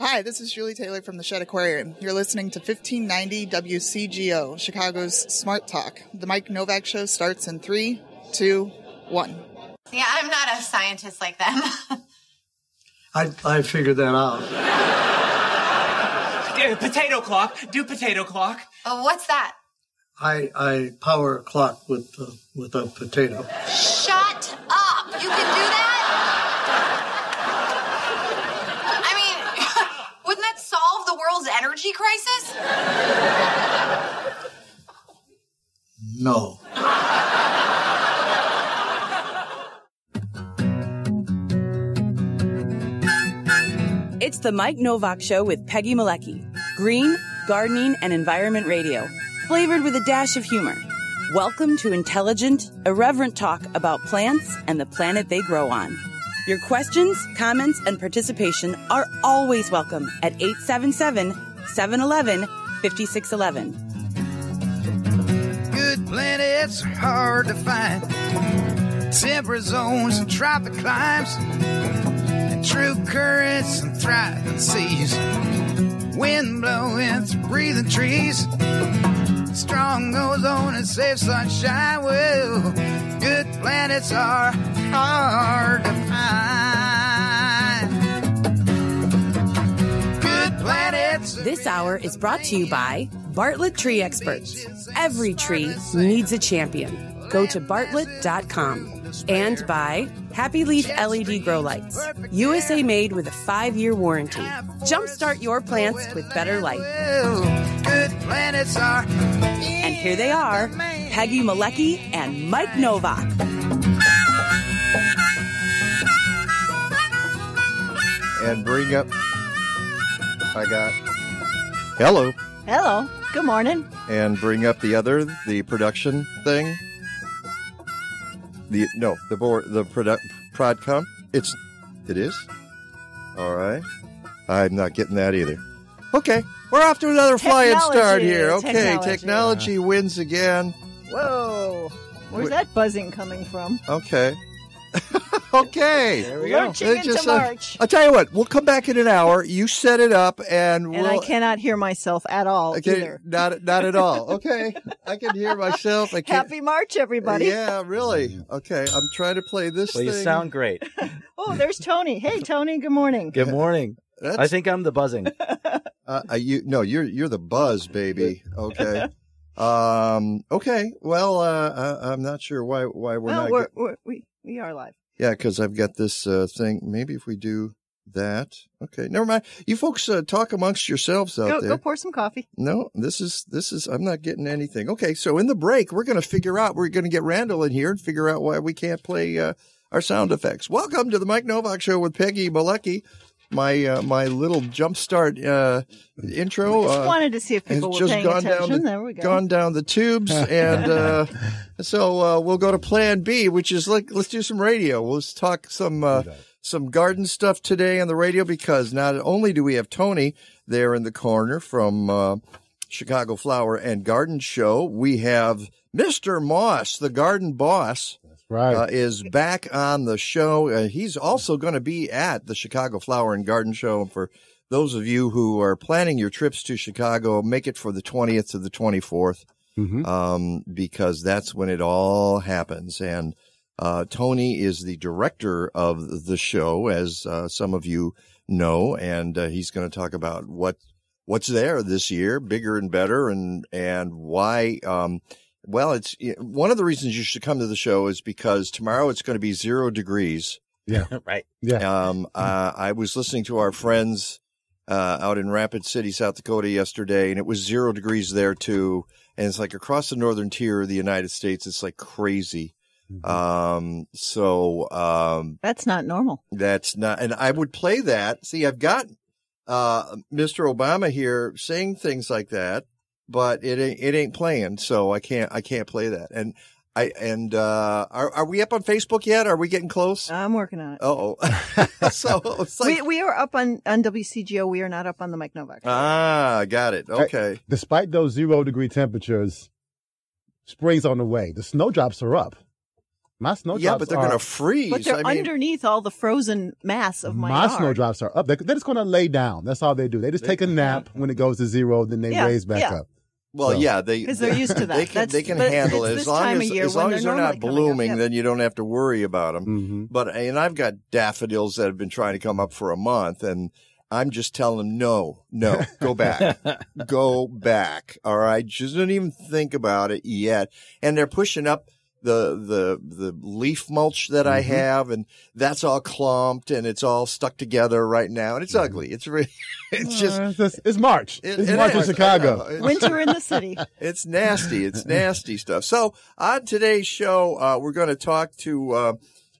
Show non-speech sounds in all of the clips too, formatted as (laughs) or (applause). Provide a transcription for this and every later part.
Hi, this is Julie Taylor from the Shedd Aquarium. You're listening to 1590 WCGO, Chicago's Smart Talk. The Mike Novak Show starts in three, two, one. Yeah, I'm not a scientist like them. I, I figured that out. Uh, potato clock. Do potato clock. oh, what's that? I, I power a clock with, uh, with a potato. Shut up! You can do that? I mean, wouldn't that solve world's energy crisis? No. It's the Mike Novak Show with Peggy Malecki. Green, gardening, and environment radio. Flavored with a dash of humor. Welcome to intelligent, irreverent talk about plants and the planet they grow on. Your questions, comments, and participation are always welcome at 877 711 5611. Good planets are hard to find. Temperate zones and tropic climes. And true currents and thriving seas. Wind blowing through breathing trees. Strong ozone and safe sunshine. Well, good planets are hard to find. Good planets. This hour is brought to you by Bartlett Tree Experts. Every tree needs a champion. Go to bartlett.com. And by Happy Leaf LED Grow Lights. USA made with a five year warranty. Jumpstart your plants with better light. Good planets are. And here they are Peggy Malecki and Mike Novak. and bring up. I got hello, Hello. Good morning. and bring up the other, the production thing. The no, the board, the product prodcom. It's it is. All right, I'm not getting that either. Okay, we're off to another flying start here. Okay, technology. technology wins again. Whoa. Where's Wh- that buzzing coming from? Okay. (laughs) okay. There we Lurching It's into just, uh, March. I'll tell you what. We'll come back in an hour. You set it up, and and we'll. I cannot hear myself at all Okay, either. not not at all. (laughs) Okay, I can hear myself. I can't. Happy March, everybody. Yeah, really. Okay, I'm trying to play this Well, you sound great. (laughs) Oh, there's Tony. Hey, Tony. Good morning. Good morning. That's, I think I'm the buzzing. uh, uh, you no, you're you're the buzz, baby. Okay. um. Okay. Well, uh, I, I'm not sure why why we're well, not. we're, get- we're, we we are live. yeah, because I've got this uh, thing. Maybe if we do that. Okay. Never mind. You folks uh, talk amongst yourselves out Go there. go pour some coffee. No, this is this is I'm not getting anything. Okay, so in the break we're going to figure out we're going to get Randall in here and figure out why we can't play uh, our sound effects. Welcome to the Mike Novak show with Peggy Malecki. My uh, my little jumpstart uh, intro Just uh, wanted to see if has people were just paying gone down the there we go. gone down the tubes, (laughs) and uh, so uh, we'll go to Plan B, which is like let's do some radio. We'll just talk some uh, some garden stuff today on the radio because not only do we have Tony there in the corner from uh, Chicago Flower and Garden Show, we have Mister Moss, the garden boss. Right. Uh, is back on the show. Uh, he's also going to be at the Chicago Flower and Garden Show. And for those of you who are planning your trips to Chicago, make it for the 20th to the 24th, Mhm. um, because that's when it all happens. And uh, Tony is the director of the show, as uh, some of you know, and uh, he's going to talk about what what's there this year, bigger and better, and and why. Um, well, it's one of the reasons you should come to the show is because tomorrow it's going to be zero degrees. Yeah. (laughs) right. Yeah. Um, (laughs) uh, I was listening to our friends uh, out in Rapid City, South Dakota yesterday, and it was zero degrees there too. And it's like across the northern tier of the United States, it's like crazy. Um, so um, That's not normal. that's not, and I would play that. See, I've got uh, Mr. Obama here saying things like that, but it ain't it ain't playing, so I can't I can't play that. And I and uh, are are we up on Facebook yet? Are we getting close? I'm working on it. Oh, (laughs) so it's like we we are up on on WCGO. We are not up on the Mike Novak. ah, got it. Okay, Despite those zero degree temperatures, spring's on the way. The snowdrops are up. My snowdrops yeah, but they're are, going to freeze. But they're I mean, underneath all the frozen mass of my, my yard. snowdrops are up. They're, they're just going to lay down. That's all they do. They just take a nap when it goes to zero, then they Yeah, raise back yeah. up. Well, So- yeah, they 'Cause they're used to (laughs) that. They can they can handle it as long time as year as long they're as they're not normally coming up, blooming. yeah. Then you don't have to worry about them. hmm But and I've got daffodils that have been trying to come up for a month, and I'm just telling them no, no, go back, (laughs) go back. All right, just don't even think about it yet. And they're pushing up the the the leaf mulch that I Mm-hmm. have, and that's all clumped and it's all stuck together right now, and it's Mm-hmm. ugly. It's really, (laughs) it's just. Uh, it's, it's March. It- it's it March in is. I know. Chicago. Winter in the (laughs) city. it's nasty. It's nasty stuff. So on today's show, uh, we're going to talk to uh,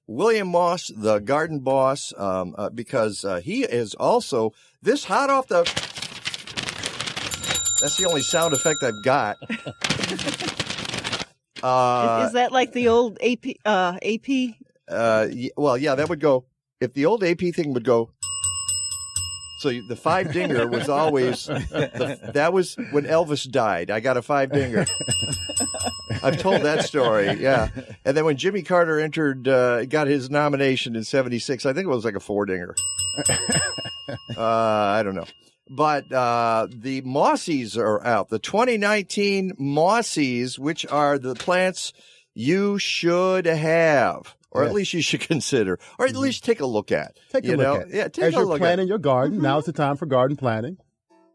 William Moss, the garden boss, um, uh, because uh, he is also this hot off the. That's the only sound effect I've got. (laughs) Uh, is that like the old AP? Uh, AP? uh, y- well, yeah, that would go. If the old AP thing would go. So the five dinger was always the, that was when Elvis died. I got a five dinger. I've told that story, yeah. And then when Jimmy Carter entered, uh, got his nomination in '76, I think it was like a four dinger. uh, I don't know. But uh, the Mossies are out. The 2019 Mossies, which are the plants you should have, or at least you should (laughs) consider, or at least take a look at. Take a look know? at. Yeah, take As a you're planning at. planting your garden, now's the time for garden planning.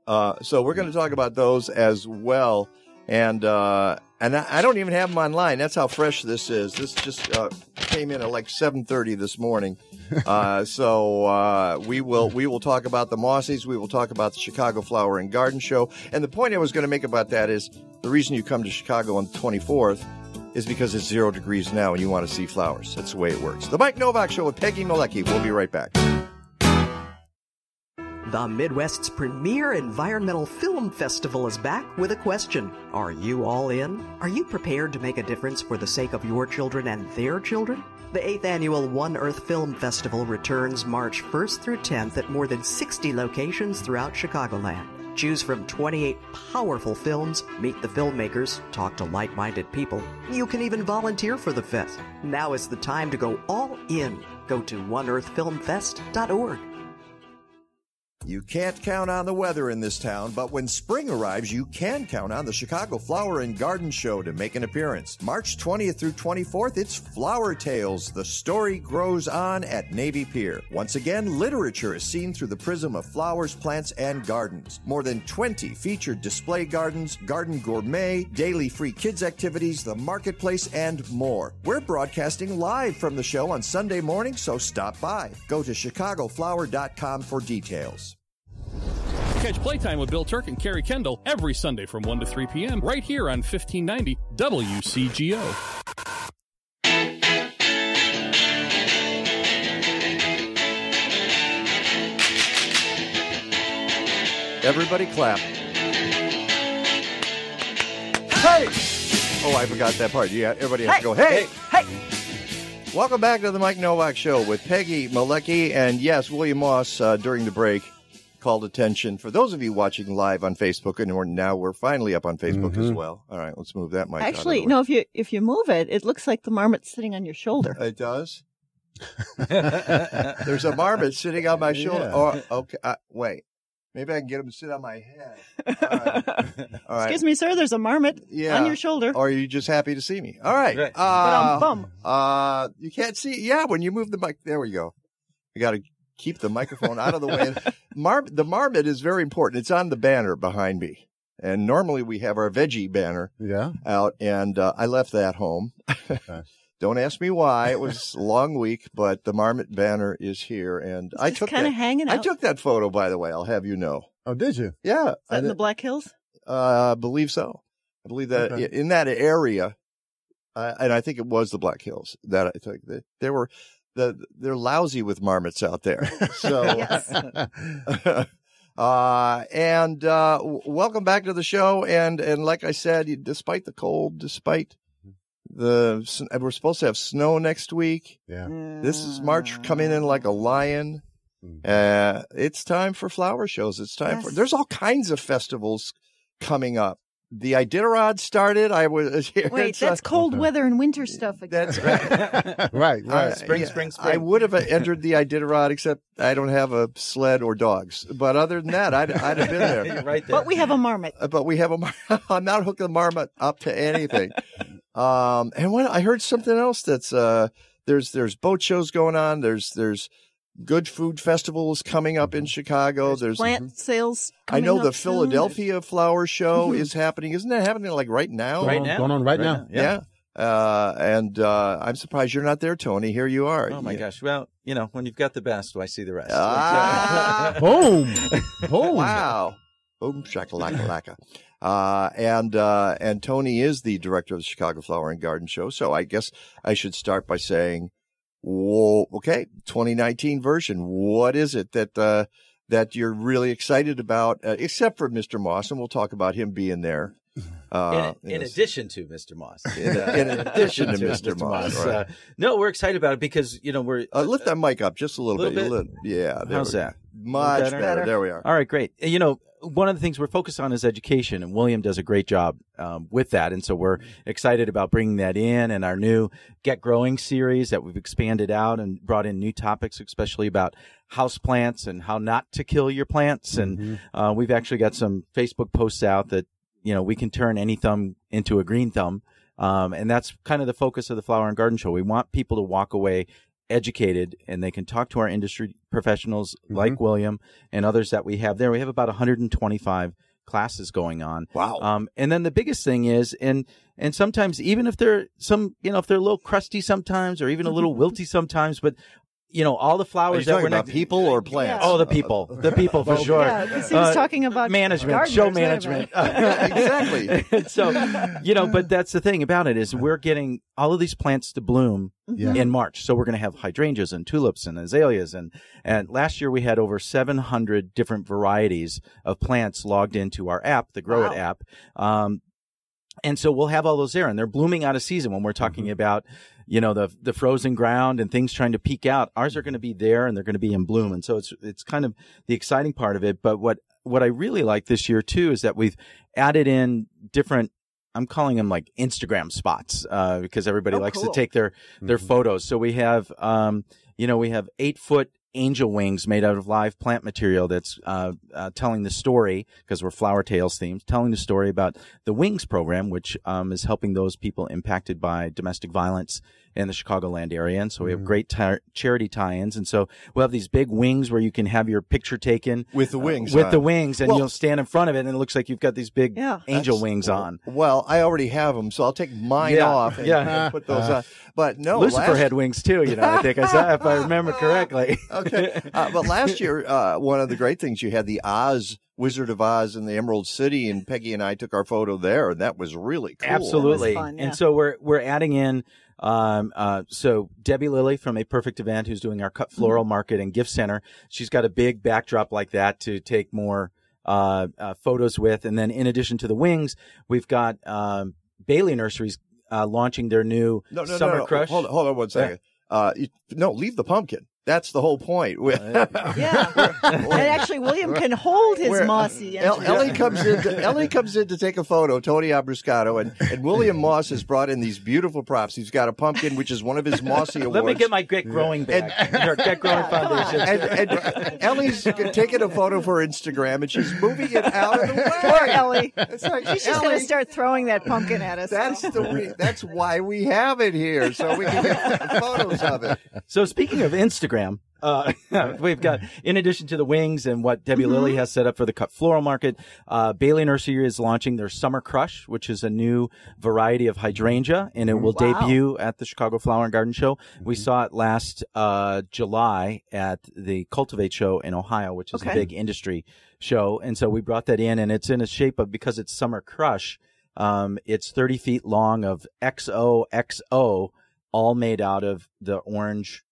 Uh, so we're going to talk about those as well. And uh, and I, I don't even have them online. That's how fresh this is. This just uh, came in at like seven thirty this morning. Uh, so uh, we will we will talk about the Mossies. We will talk about the Chicago Flower and Garden Show. And the point I was going to make about that is the reason you come to Chicago on the twenty fourth is because it's zero degrees now and you want to see flowers. That's the way it works. The Mike Novak Show with Peggy Malecki. We'll be right back. The Midwest's premier environmental film festival is back with a question. Are you all in? Are you prepared to make a difference for the sake of your children and their children? The 8th annual One Earth Film Festival returns March 1st through 10th at more than 60 locations throughout Chicagoland. Choose from 28 powerful films, meet the filmmakers, talk to like minded people. You can even volunteer for the fest. Now is the time to go all in. Go to oneearthfilmfest.org. You can't count on the weather in this town, but when spring arrives, you can count on the Chicago Flower and Garden Show to make an appearance. March 20th through 24th, it's Flower Tales. The story grows on at Navy Pier. Once again, literature is seen through the prism of flowers, plants, and gardens. More than 20 featured display gardens, garden gourmet, daily free kids activities, the marketplace, and more. We're broadcasting live from the show on Sunday morning, so stop by. Go to chicagoflower.com for details. Catch Playtime with Bill Turk and Carrie Kendall every Sunday from 1 to 3 p.m. right here on 1590 WCGO. Everybody clap. Hey! Oh, I forgot that part. Yeah, everybody has to go, hey! Hey! Welcome back to the Mike Novak Show with Peggy Malecki. And yes, William Moss, uh, during the break, called attention for those of you watching live on Facebook. And we're, now we're finally up on Facebook as well. All right, let's move that mic Actually, no. If you if you move it, it looks like the marmot's sitting on your shoulder. It does? (laughs) There's a marmot sitting on my shoulder. Yeah. Oh, okay. Uh, wait. Maybe I can get him to sit on my head. All right. (laughs) All right. Excuse me, sir. There's a marmot Yeah. on your shoulder. Or are you just happy to see me? All right. Right. Uh, Ba-dum-bum. uh, you can't see. Yeah, when you move the mic, there we go. You got to keep the microphone out of the way. Mar- the marmot is very important. It's on the banner behind me. And normally we have our veggie banner Yeah. out, and uh, I left that home. (laughs) Don't ask me why. It was a long week, but the marmot banner is here, and I just took kinda that. hanging I took that photo, by the way. I'll have you know. Oh, did you? Yeah, Is that in the Black Hills? uh, I believe so. I believe that Okay. in that area, uh, and I think it was the Black Hills that I took. They, they were the they're lousy with marmots out there. So, (laughs) (laughs) uh, and uh, w- welcome back to the show. And and like I said, despite the cold, despite the s- we're supposed to have snow next week. Yeah. This is March coming in like a lion. Uh, it's time for flower shows. It's time for, Yes. there's all kinds of festivals coming up the Iditarod started. I was (laughs) here. Wait, that's cold weather and winter stuff. Again. That's right. (laughs) (laughs) right, Uh, Spring, yeah, spring, I would have entered the Iditarod, except I don't have a sled or dogs. But other than that, I'd, I'd have been there. Right there. But we have a marmot. Uh, But we have a. mar- I'm not hooking the marmot up to anything. um, and what I heard something else that's uh, there's there's boat shows going on. There's there's good food festivals coming up in Chicago. There's, Plant sales. I know coming the soon. Philadelphia Flower Show is happening. Isn't that happening like right now? Right Going on- now. going on right now. Yeah. Uh, and uh, I'm surprised you're not there, Tony. Here you are. Oh my Yeah. gosh! Well, you know, when you've got the best, I see the rest? Ah. (laughs) Boom. Boom. Wow. Boom shakalaka laka. Uh, and, uh, and Tony is the director of the Chicago Flower and Garden Show. So I guess I should start by saying, whoa, okay, 2019 version. What is it that, uh, that you're really excited about, uh, except for Mr. Moss, and we'll talk about him being there. Uh, in, in yes. addition to Mr. Moss. In- in addition to Mr. Moss, right. Uh, no, we're excited about it because you know we're uh, lift that mic up just a little, Little bit. bit? Little- yeah. How's we- that? Much Better? better. There we are. All right, great. You know, one of the things we're focused on is education, and William does a great job um, with that. And so we're excited about bringing that in and our new Get Growing series that we've expanded out and brought in new topics, especially about house plants and how not to kill your plants. And uh, we've actually got some Facebook posts out that you know we can turn any thumb into a green thumb. Um, and that's kind of the focus of the Flower and Garden Show. We want people to walk away educated and they can talk to our industry professionals like William and others that we have there. We have about 125 classes going on. Wow. Um, and then the biggest thing is, and, and sometimes even if they're some, you know, if they're a little crusty sometimes or even a little wilty sometimes, but you know, all the flowers that talking we're about not, people or plants? Oh, the people, (laughs) the people for sure. Yeah, 'cause he was Uh, talking about management, gardeners, show wait management. (laughs) exactly. (laughs) so, you know, but that's the thing about it is we're getting all of these plants to bloom Yeah. in March. So we're going to have hydrangeas and tulips and azaleas and and last year we had over 700 different varieties of plants logged into our app, the Grow It app. Um, and so we'll have all those there and they're blooming out of season when we're talking about, you know, the, the frozen ground and things trying to peek out. Ours are going to be there and they're going to be in bloom. And so it's, it's kind of the exciting part of it. But what, what I really like this year too is that we've added in different I'm calling them like Instagram spots, uh, because everybody Oh, likes cool. to take their, their photos. So we have, um, you know, we have eight foot angel wings made out of live plant material that's, uh, uh, telling the story because we're flower tales themed, telling the story about the wings program, which, um, is helping those people impacted by domestic violence in the Chicagoland area. And so we have great ti- charity tie-ins. And so we'll have these big wings where you can have your picture taken With the wings with on. the wings and Well- you'll stand in front of it and it looks like you've got these big Yeah. angel That's- wings on. Well, I already have them, so I'll take mine Yeah, off and, yeah. (laughs) and put those on. But no, Lucifer last, had wings too, you know, I think I saw if I remember (laughs) correctly. okay. Uh, but last year, uh, one of the great things you had the Oz Wizard of Oz in the Emerald City, and Peggy and I took our photo there, and that was really cool. Absolutely. fun, yeah. And so we're we're adding in um uh so Debbie Lilly from a perfect event who's doing our cut floral market and gift center. She's got a big backdrop like that to take more uh, uh photos with and then in addition to the wings, we've got um Bailey Nurseries uh launching their new No, no, Summer no, no. Crush. Hold on, hold on one second. Uh, you, no, leave the pumpkin. That's the whole point. We- Yeah. (laughs) (laughs) and actually, William can hold his Where- mossy. El- Ellie comes in. To, Ellie comes in to take a photo. Tony Abruscato and, and William Moss has brought in these beautiful props. He's got a pumpkin, which is one of his Mossy awards. (laughs) Let me get my Get Growing bag. Or Get Growing Foundation. and, and Ellie's taking a photo for Instagram, and she's moving it out of the way. Poor Ellie. It's like, She's just going to start throwing that pumpkin at us. That's the re- that's why we have it here, so we can get photos of it. So speaking of Instagram, uh, (laughs) we've got, in addition to the wings and what Debbie Lilly has set up for the cut floral market, uh, Bailey Nursery is launching their Summer Crush, which is a new variety of hydrangea, and it will Wow. debut at the Chicago Flower and Garden Show. We saw it last uh, July at the Cultivate Show in Ohio, which is a big industry show, and so we brought that in, and it's in a shape of because it's Summer Crush. Um, it's 30 feet long of XOXO, all made out of the orange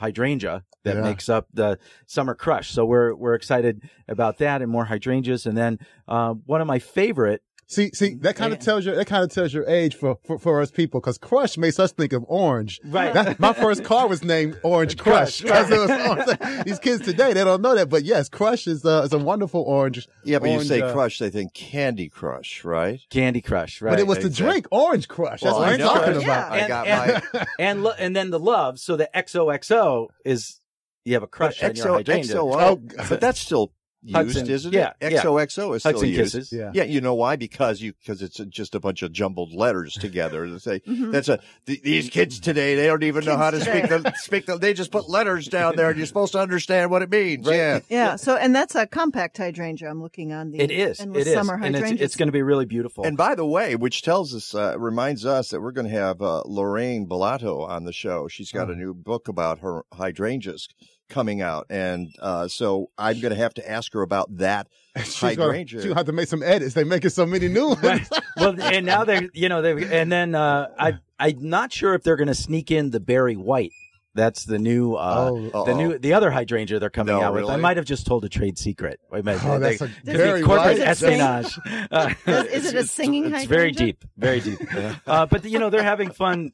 hydrangea that Yeah. makes up the summer crush. So we're we're excited about that and more hydrangeas. And then uh, one of my favorite See, see, that kind of tells you that kind of tells your age for for, for us people because Crush makes us think of orange. Right. That- my first car was named Orange Crush. Crush, 'cause it was orange. (laughs) These kids today they don't know that, but yes, Crush is uh, is a wonderful orange. Yeah, but you say uh, Crush, they think Candy Crush, right? Candy Crush, right? But it was the drink Orange Crush. That's Well, what I I'm talking Yeah. about. I and, got and, my (laughs) and lo- and then the love. So the XOXO is you have a crush on your XO, hydrangea. XO, but that's still used, Hudson. isn't Yeah, it? yeah. XOXO is Hugs still and used. kisses. Yeah. Yeah, you know why? Because you because it's just a bunch of jumbled letters together. To say Mhm. that's a th- these kids today they don't even know how to Kids speak today. the (laughs) speak the, they just put letters down there and you're supposed to understand what it means. Yeah. Yeah. So, and that's a compact hydrangea. I'm looking on the It is. endless It is. summer And it's, it's going to be really beautiful. And by the way, which tells us, uh, reminds us that we're going to have uh, Lorraine Ballato on the show. She's got a new book about her hydrangeas coming out, and uh, so I'm going to have to ask her about that (laughs) She's gonna, hydrangea. she's gonna have to make some edits. They making so many new ones. (laughs) well, and now they're you know they and then uh, I I'm not sure if they're going to sneak in the berry white. That's the new, uh, Oh. the new, the other hydrangea they're coming No, out with. I might have just told a trade secret. I might, Oh, they- that's a could be very corporate wide- espionage. Uh, Is- is it a singing It's very hydrangea? deep, very deep. (laughs) uh, but you know they're having fun.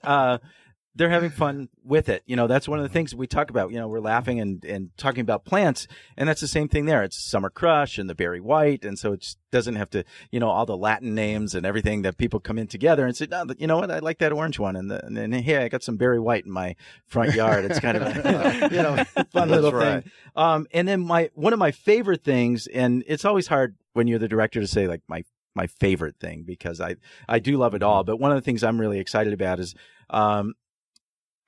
They're having fun with it. You know, that's one of the things we talk about. You know, we're laughing and, and talking about plants, and that's the same thing there. It's summer crush and the berry white, and so it doesn't have to, you know, all the Latin names and everything that people come in together and say, no, you know what, I like that orange one, and, the, and then hey, I got some berry white in my front yard. It's kind of a, (laughs) you know, fun (laughs) little right. thing. Um, and then my one of my favorite things, and it's always hard when you're the director to say like my my favorite thing because I I do love it all. But one of the things I'm really excited about is um,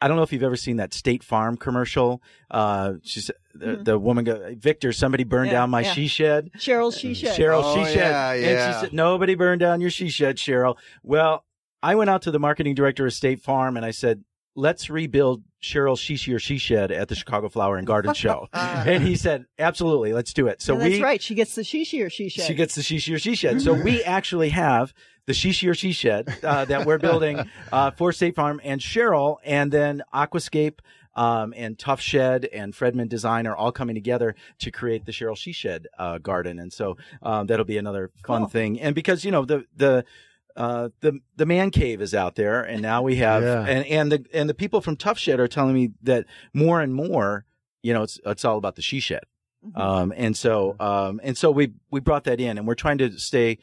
I don't know if you've ever seen that State Farm commercial. Uh, she's the, the woman go, Victor, somebody burned Mm-hmm. Yeah, down my yeah. she shed. Cheryl's she shed. Cheryl, Oh, she shed. yeah, And yeah. she said, nobody burned down your she shed, Cheryl. Well, I went out to the marketing director of State Farm and I said, let's rebuild Cheryl's she or she shed at the Chicago Flower and Garden (laughs) Show. (laughs) and he said, absolutely, let's do it. So Yeah, that's we, right. She gets the she she or she shed. she gets the she or she shed. So we (laughs) actually have the she She or she shed uh, that we're building (laughs) uh, for State Farm and Cheryl, and then Aquascape. Um, and Tuff Shed and Fredman Design are all coming together to create the Cheryl She Shed uh, garden, and so um, that'll be another fun Cool. thing. And because you know the the uh, the the man cave is out there, and now we have Yeah. and and the and the people from Tuff Shed are telling me that more and more, you know, it's it's all about the she shed. Um, and so, um, and so we, we brought that in and we're trying to stay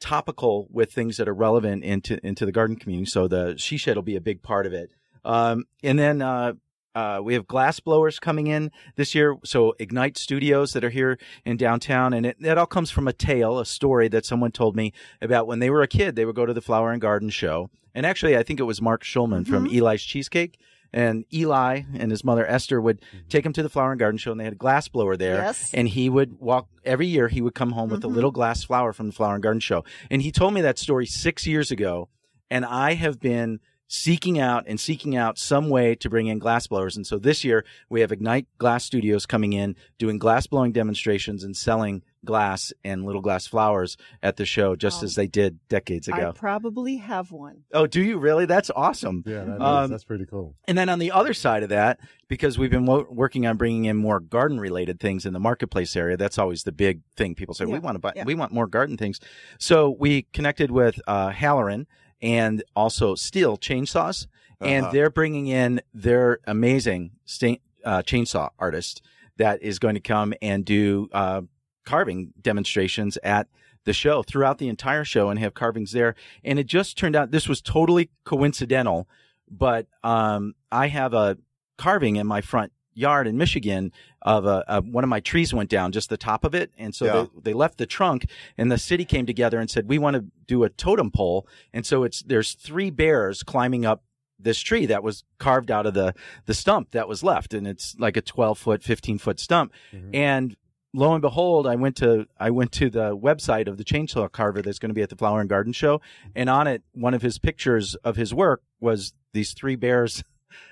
topical with things that are relevant into, into the garden community. So the she shed will be a big part of it. Um, and then, uh, uh, we have glass blowers coming in this year. So Ignite Studios that are here in downtown. And it, that all comes from a tale, a story that someone told me about when they were a kid, they would go to the flower and garden show. And actually, I think it was Marc Schulman from Eli's Cheesecake. And Eli and his mother Esther would mm-hmm. take him to the flower and garden show, and they had a glass blower there. Yes. And he would walk every year. He would come home with a mm-hmm. little glass flower from the flower and garden show. And he told me that story six years ago. And I have been seeking out and seeking out some way to bring in glass blowers. And so this year we have Ignite Glass Studios coming in, doing glass blowing demonstrations and selling glass and little glass flowers at the show, just Oh. as they did decades ago. I probably have one. Oh, do you really? That's awesome. yeah, that is, Um, that's pretty cool. And then on the other side of that, because we've been wo- working on bringing in more garden related things in the marketplace area, that's always the big thing. People say, we want to buy, yeah. we want more garden things. So we connected with, uh, Halloran and also Stihl chainsaws. And Uh-huh. they're bringing in their amazing sta- uh, chainsaw artist that is going to come and do, uh, carving demonstrations at the show throughout the entire show and have carvings there. And it just turned out this was totally coincidental, but um, I have a carving in my front yard in Michigan of a, a one of my trees went down, just the top of it, and so Yeah. they, they left the trunk, and the city came together and said we want to do a totem pole, and so it's there's three bears climbing up this tree that was carved out of the the stump that was left, and it's like a 12 foot, 15 foot stump, and lo and behold, I went to I went to the website of the chainsaw carver that's going to be at the Flower and Garden Show, and on it, one of his pictures of his work was these three bears.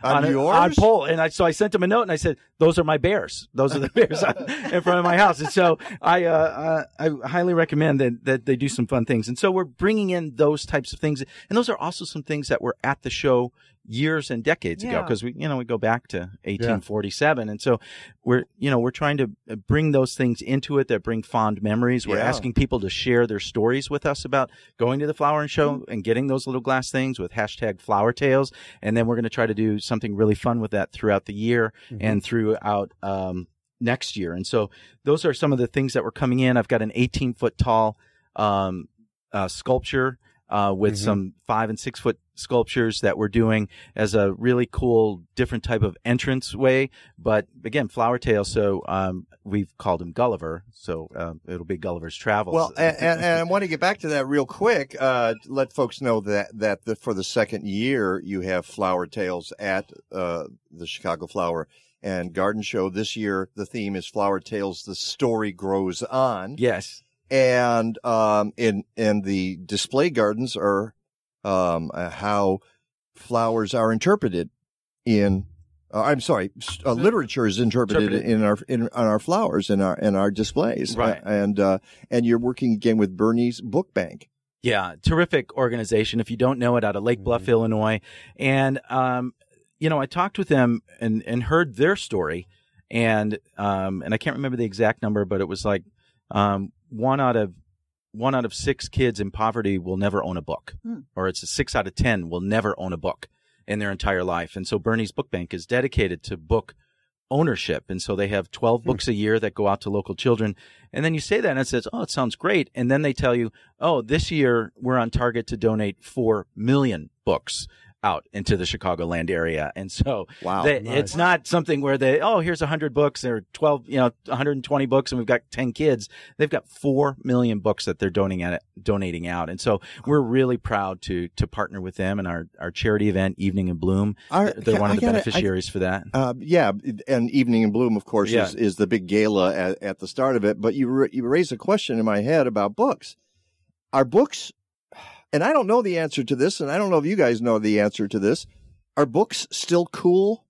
On a- yours? on pole, and I so I sent him a note and I said, "Those are my bears. Those are the (laughs) bears in front of my house." And so I uh, uh, I highly recommend that that they do some fun things. And so we're bringing in those types of things, and those are also some things that were at the show years and decades ago because we you know we go back to 1847 and so we're you know we're trying to uh, bring those things into it that bring fond memories. We're Yeah. asking people to share their stories with us about going to the flower and show and getting those little glass things with hashtag flower tales and then we're going to try to do something really fun with that throughout the year and throughout um, next year. And so those are some of the things that were coming in. I've got an 18 foot tall um, uh, sculpture uh, with Mhm. some five and six foot sculptures that we're doing as a really cool, different type of entrance way. But again, Flower Tale. So um, we've called him Gulliver. So um, it'll be Gulliver's Travels. Well, and, and, and I want to get back to that real quick. Uh, let folks know that that the, for the second year you have flower tales at uh, the Chicago Flower and Garden Show. This year the theme is Flower Tales. The story grows on. Yes. And um, in and the display gardens are um, uh, how flowers are interpreted in. Uh, I'm sorry, uh, literature is interpreted Interpreted. in our in on our flowers and our in our displays. Right. And uh, and you're working again with Bernie's Book Bank. Yeah, terrific organization. If you don't know it, out of Lake Bluff, Illinois, and um, you know, I talked with them and and heard their story, and um, and I can't remember the exact number, but it was like um, one out of one out of six kids in poverty will never own a book, Hmm. or it's a six out of ten will never own a book in their entire life, and so Bernie's Book Bank is dedicated to book ownership. And so they have 12 books a year that go out to local children. And then you say that and it says, Oh, it sounds great. And then they tell you, Oh, this year we're on target to donate 4 million books out into the Chicagoland area. And so Wow. they, Nice. it's not something where they, Oh, here's 100 books or 12, you know, 120 books and we've got 10 kids. They've got 4 million books that they're donating at, donating out. And so we're really proud to, to partner with them and our, our charity event, Evening in Bloom. Our- they're one of the gotta- I- beneficiaries for that. Uh, yeah, and Evening in Bloom, of course, Yeah. is, is the big gala at, at the start of it. But you ra- you raised a question in my head about books. Are books, and I don't know the answer to this, and I don't know if you guys know the answer to this. Are books still cool?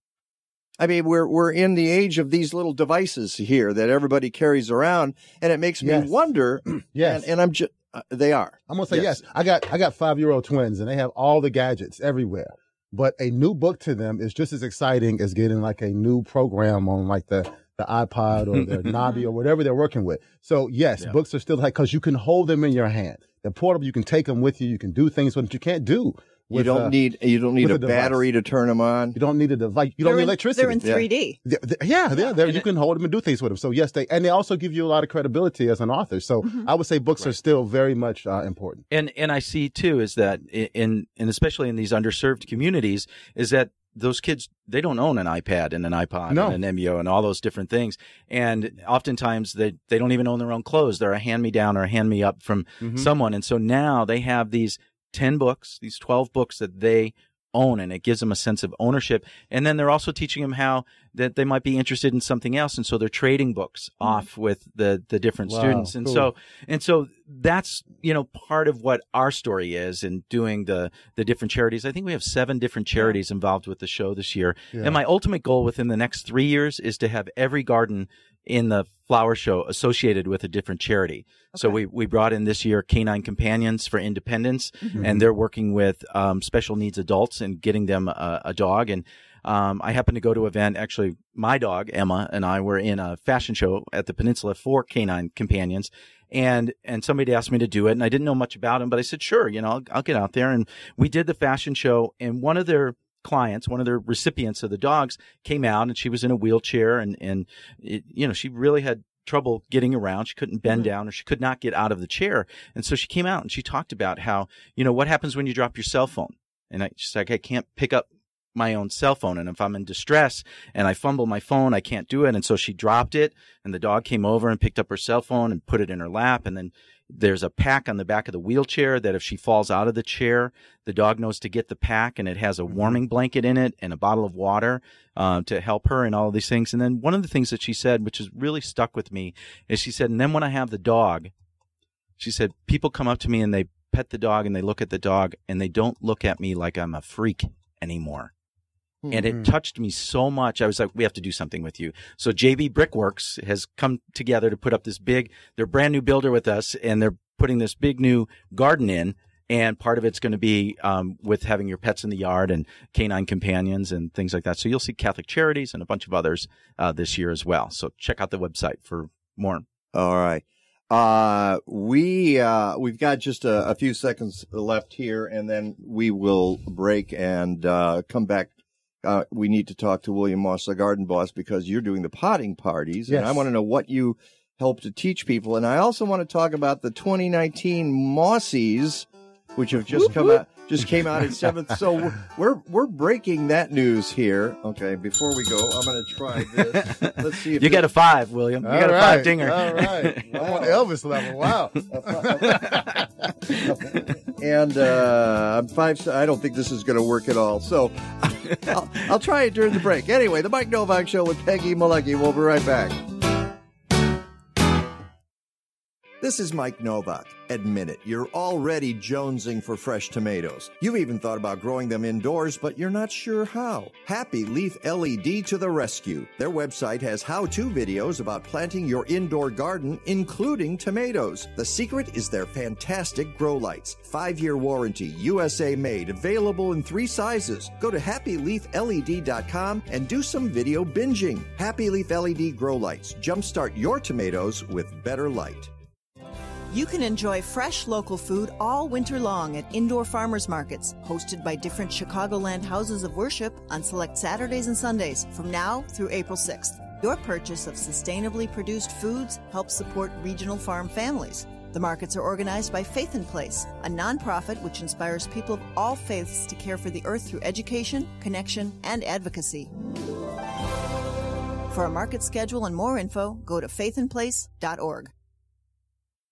I mean, we're we're in the age of these little devices here that everybody carries around, and it makes Yes. me wonder. (clears throat) Yes. and, and I'm just uh, they are. I'm gonna say yes. I got I got five year old twins and they have all the gadgets everywhere. But a new book to them is just as exciting as getting like a new program on like the the iPod or the (laughs) Nabi or whatever they're working with. So yes, Yeah. books are still like because you can hold them in your hand. They're portable. You can take them with you. You can do things with them you can't do. You don't uh, need you don't need a a battery to turn them on. You don't need a device. You don't They're need in- electricity. They're in Yeah. 3D. Th- th- Yeah, yeah, there you can hold them and do things with them. So yes, they and they also give you a lot of credibility as an author. So Mm-hmm. I would say books are still very much uh, important. and and I see too is that in and especially in these underserved communities is that those kids they don't own an iPad and an iPod No. and an MBO and all those different things and oftentimes they they don't even own their own clothes they're a hand me down or a hand me up from Mhm. someone and so now they have these 10 books these 12 books that they own and it gives them a sense of ownership. And then they're also teaching them how that they might be interested in something else and so they're trading books hmm. off with the the different Wow, students. And cool. so and so that's you know part of what our story is in doing the the different charities. I think we have seven different charities involved with the show this year. Yeah. and my ultimate goal within the next three years is to have every garden in the flower show associated with a different charity. So we we brought in this year canine companions for independence and they're working with um, special needs adults and getting them a, a dog. And um, I happened to go to an event. Actually, my dog Emma and I were in a fashion show at the Peninsula for canine companions, and and somebody asked me to do it, and I didn't know much about him, but I said, sure, you know, I'll, I'll get out there, and we did the fashion show, and one of their clients, one of their recipients of the dogs, came out, and she was in a wheelchair, and and it, you know, she really had trouble getting around. She couldn't bend mm-hmm. down or she could not get out of the chair. And so she came out and she talked about how, you know, what happens when you drop your cell phone? And I, she's like, I can't pick up my own cell phone. And if I'm in distress and I fumble my phone, I can't do it. And so she dropped it and the dog came over and picked up her cell phone and put it in her lap. And then there's a pack on the back of the wheelchair that if she falls out of the chair, the dog knows to get the pack and it has a warming blanket in it and a bottle of water uh, to help her and all of these things. And then one of the things that she said, which has really stuck with me, is she said, and then when I have the dog, she said, people come up to me and they pet the dog and they look at the dog and they don't look at me like I'm a freak anymore. And it touched me so much. I was like, we have to do something with you. So JB Brickworks has come together to put up this big, they're brand new builder with us and they're putting this big new garden in and part of it's going to be um, with having your pets in the yard and canine companions and things like that. So you'll see Catholic Charities and a bunch of others uh, this year as well. So check out the website for more. All right. Uh, we, uh, we've got just a, a few seconds left here and then we will break and, uh, come back. Uh, we need to talk to William Moss, the garden boss, because you're doing the potting parties and I want to know what you help to teach people. And I also want to talk about the 2019 Mossies, which have just come out, just came out in seventh. So we're, we're breaking that news here. Okay. Before we go, I'm going to try this. Let's see if You it- got a five, William. You All got a five dinger. All right. (laughs) I'm on Elvis level. Wow. (laughs) and uh, I'm five. I don't think this is going to work at all. So (laughs) I'll, I'll try it during the break. Anyway, the Mike Novak Show with Peggy Malecki. We'll be right back. This is Mike Novak. Admit it, you're already jonesing for fresh tomatoes. You've even thought about growing them indoors, but you're not sure how. Happy Leaf LED to the rescue. Their website has how to videos about planting your indoor garden, including tomatoes. The secret is their fantastic grow lights. Five year warranty, USA made, available in three sizes. Go to happyleafled.com and do some video binging. Happy Leaf LED grow lights. Jumpstart your tomatoes with better light. You can enjoy fresh local food all winter long at indoor farmers markets, hosted by different Chicagoland houses of worship on select Saturdays and Sundays from now through April 6th. Your purchase of sustainably produced foods helps support regional farm families. The markets are organized by Faith in Place, a nonprofit which inspires people of all faiths to care for the earth through education, connection, and advocacy. For a market schedule and more info, go to faithinplace.org.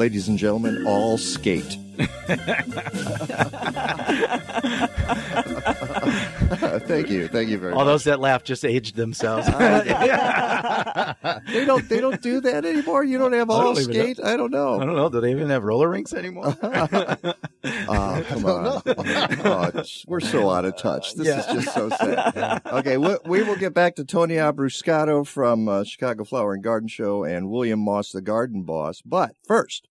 Ladies and gentlemen, all skate. (laughs) Thank you. Thank you very much. All much. those that laugh just aged themselves. (laughs) they don't they don't do that anymore. You don't have all skate. I don't know. I don't know. Do they even have roller rinks anymore? (laughs) Oh, come on. Oh, we're so out of touch. This is just so sad. Okay, we, we will get back to Tony Abruscato from uh, Chicago Flower and Garden Show and William Moss, the garden boss. But first,